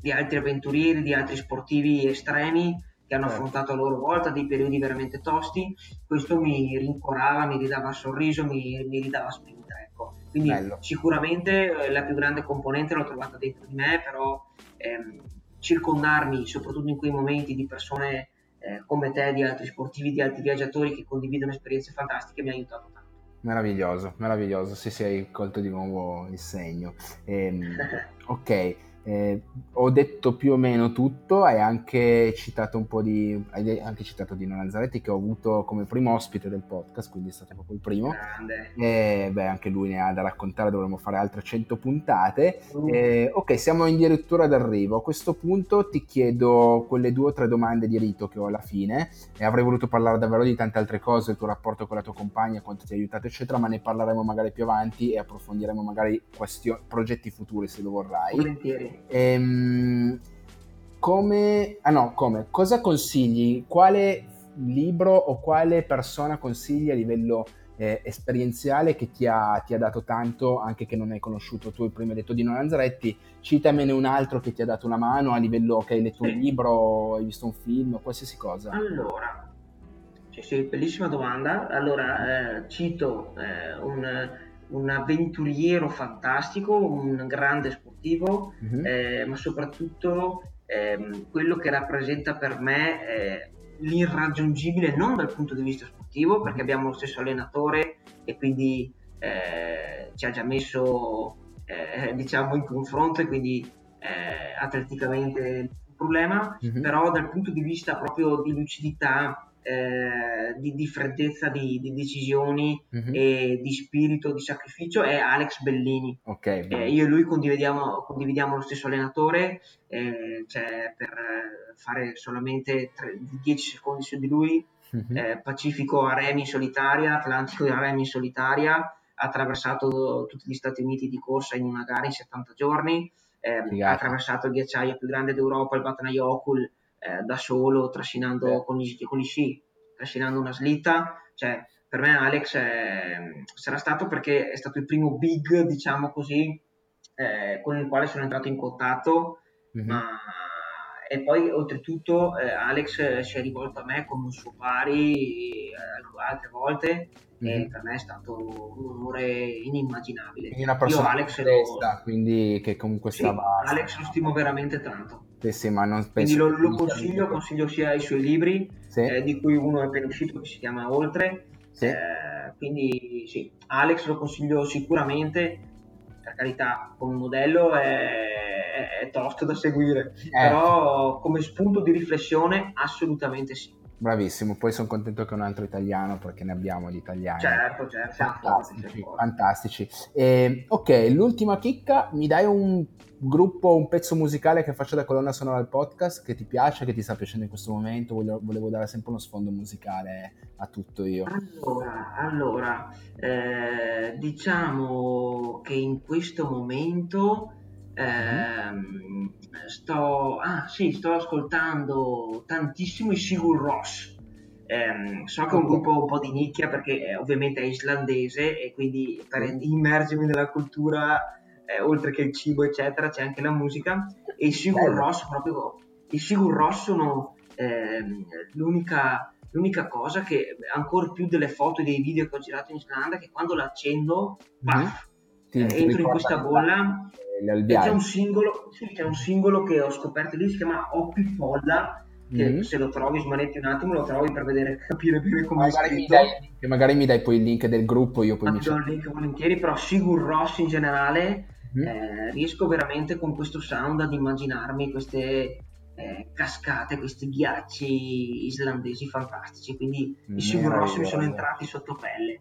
di altri avventurieri, di altri sportivi estremi che hanno certo. affrontato a loro volta dei periodi veramente tosti, questo mi rincuorava, mi ridava sorriso, mi, mi ridava spinta. Ecco. Quindi Bello. sicuramente eh, la più grande componente l'ho trovata dentro di me, però ehm, circondarmi, soprattutto in quei momenti, di persone eh, come te, di altri sportivi, di altri viaggiatori che condividono esperienze fantastiche, mi ha aiutato tanto. Meraviglioso, meraviglioso, sì, sì, hai colto di nuovo il segno. Ehm, ok, eh, ho detto più o meno tutto, hai anche citato un po' di. Hai anche citato Dino Lanzaretti che ho avuto come primo ospite del podcast, quindi è stato proprio il primo. Grande. E beh, anche lui ne ha da raccontare, dovremmo fare altre 100 puntate. Uh. Eh, ok, siamo addirittura d'arrivo. A questo punto ti chiedo quelle due o tre domande di rito che ho alla fine. E avrei voluto parlare davvero di tante altre cose, il tuo rapporto con la tua compagna, quanto ti ha aiutato, eccetera, ma ne parleremo magari più avanti e approfondiremo magari questio- progetti futuri se lo vorrai. Volentieri. Ehm, come, ah no, come, cosa consigli? Quale libro o quale persona consigli a livello eh, esperienziale che ti ha, ti ha, dato tanto, anche che non hai conosciuto tu, prima hai detto Dino Lanzaretti, citamene un altro che ti ha dato una mano a livello che hai letto un libro, hai visto un film, qualsiasi cosa. Allora, sì, sì bellissima domanda. Allora, eh, cito eh, un, un, avventuriero fantastico, un grande sportivo, mm-hmm. eh, ma soprattutto ehm, quello che rappresenta per me eh, l'irraggiungibile non dal punto di vista sportivo, perché abbiamo lo stesso allenatore e quindi eh, ci ha già messo eh, diciamo in confronto e quindi eh, atleticamente un problema, mm-hmm. però dal punto di vista proprio di lucidità eh, di, di, freddezza di, di decisioni mm-hmm. e di spirito di sacrificio è Alex Bellini. Okay, eh, io e lui condividiamo, condividiamo lo stesso allenatore, eh, cioè per fare solamente 3, 10 secondi su di lui, mm-hmm. Pacifico a remi in solitaria, Atlantico a remi in solitaria, ha attraversato tutti gli Stati Uniti di corsa in una gara in 70 giorni, eh, ha attraversato il ghiacciaio più grande d'Europa, il Vatnajökull, eh, da solo, trascinando eh. con, gli, con gli sci, trascinando una slitta. Cioè, per me Alex è, sarà stato perché è stato il primo big, diciamo così, eh, con il quale sono entrato in contatto, mm-hmm. ma e poi oltretutto eh, Alex si è rivolto a me come un suo pari eh, altre volte mm-hmm. e per me è stato un onore inimmaginabile. Quindi una persona Io Alex lo... quindi che comunque sì, stava... Alex lo stimo veramente tanto. Sì, sì, ma non Quindi lo, lo consiglio, consiglio sia i suoi libri, sì. eh, di cui uno è appena uscito che si chiama Oltre. Sì. Eh, quindi sì, Alex lo consiglio sicuramente, per carità, come modello è, è tosto da seguire, eh. però come spunto di riflessione assolutamente sì. Bravissimo, poi sono contento che un altro italiano perché ne abbiamo di italiani. Certo, certo. Fantastici, fantastici. Eh, ok, l'ultima chicca, mi dai un gruppo, un pezzo musicale che faccio da colonna sonora al podcast che ti piace, che ti sta piacendo in questo momento? Volevo, volevo dare sempre uno sfondo musicale a tutto io. Allora, allora eh, diciamo che in questo momento eh, sto, ah, sì, sto ascoltando tantissimo i Sigur Ross. Eh, so che è un gruppo un po' di nicchia perché eh, ovviamente è islandese e quindi per immergermi nella cultura, eh, oltre che il cibo, eccetera, c'è anche la musica. E i Sigur Ross, proprio i Sigur Ross sono ehm, l'unica, l'unica cosa che ancora più delle foto e dei video che ho girato in Islanda, che quando l'accendo, mm-hmm. Ti, eh, entro in questa bolla c'è un, singolo, sì, c'è un singolo che ho scoperto lì, si chiama Oppi Folla, che mm-hmm. se lo trovi smanetti un attimo lo trovi per vedere, capire bene come è scritto. Dai, magari mi dai poi il link del gruppo, io poi Ma mi do il link volentieri, però Sigur Ross in generale mm-hmm. eh, riesco veramente con questo sound ad immaginarmi queste eh, cascate, questi ghiacci islandesi fantastici, quindi i Sigur Ross mi sono entrati sotto pelle.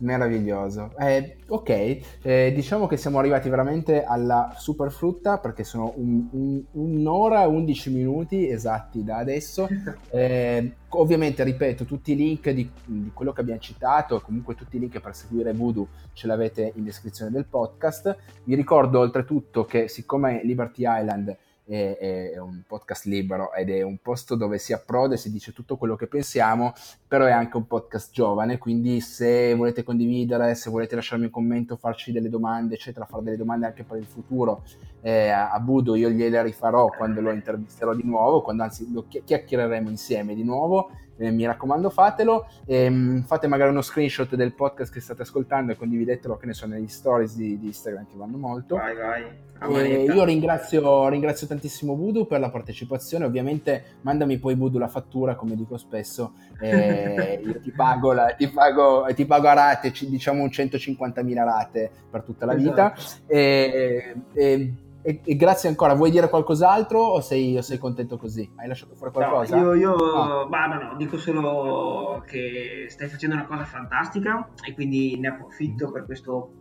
Meraviglioso. Eh, ok, eh, diciamo che siamo arrivati veramente alla super frutta perché sono un, un, un'ora e 11 minuti esatti da adesso. Eh, ovviamente, ripeto, tutti i link di, di, quello che abbiamo citato, comunque tutti i link per seguire Voodoo ce l'avete in descrizione del podcast. Vi ricordo oltretutto che siccome Liberty Island è, è, un podcast libero ed è un posto dove si approda e si dice tutto quello che pensiamo, però è anche un podcast giovane, quindi se volete condividere, se volete lasciarmi un commento, farci delle domande, eccetera, fare delle domande anche per il futuro eh, a Budo, io gliele rifarò quando lo intervisterò di nuovo, quando anzi lo chiacchiereremo insieme di nuovo eh, mi raccomando fatelo, ehm, fate magari uno screenshot del podcast che state ascoltando e condividetelo che ne so negli stories di, di Instagram che vanno molto. Vai, vai. Eh, io ringrazio, ringrazio, tantissimo Voodoo per la partecipazione, ovviamente mandami poi Voodoo la fattura come dico spesso, eh, io ti pago, la, ti, pago, ti pago, a rate, diciamo un 150.000 rate per tutta la vita. Esatto. E, e, e, e, grazie ancora, vuoi dire qualcos'altro o sei, o sei contento così? Hai lasciato fuori qualcosa? No, io, io no. Bah, no, no, dico solo che stai facendo una cosa fantastica e quindi ne approfitto per questo,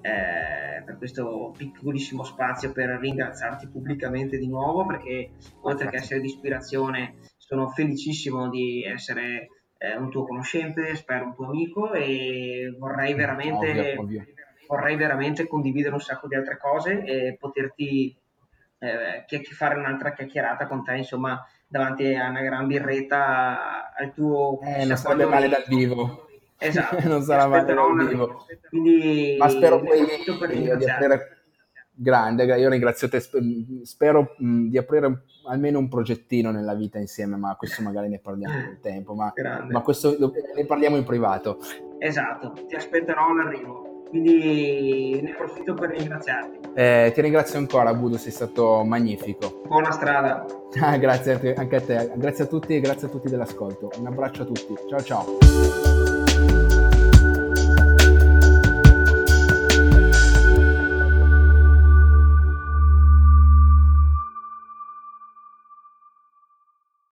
eh, per questo piccolissimo spazio per ringraziarti pubblicamente di nuovo perché oltre che essere di ispirazione sono felicissimo di essere eh, un tuo conoscente, spero un tuo amico e vorrei veramente... Ovvio, ovvio vorrei veramente condividere un sacco di altre cose e poterti eh, fare un'altra chiacchierata con te, insomma, davanti a una gran birretta al tuo... Eh, non sarebbe male dal vivo. Esatto. non sarà male dal vivo. Quindi, Ma spero poi di aprire... Grande, io ringrazio te, spero mh, di aprire almeno un progettino nella vita insieme, ma questo magari ne parliamo col tempo, ma, ma questo ne parliamo in privato. Esatto, ti aspetterò all'arrivo quindi ne approfitto per ringraziarti. Eh, ti ringrazio ancora Budo, sei stato magnifico. Buona strada. grazie anche a te, grazie a tutti e grazie a tutti dell'ascolto. Un abbraccio a tutti, ciao ciao.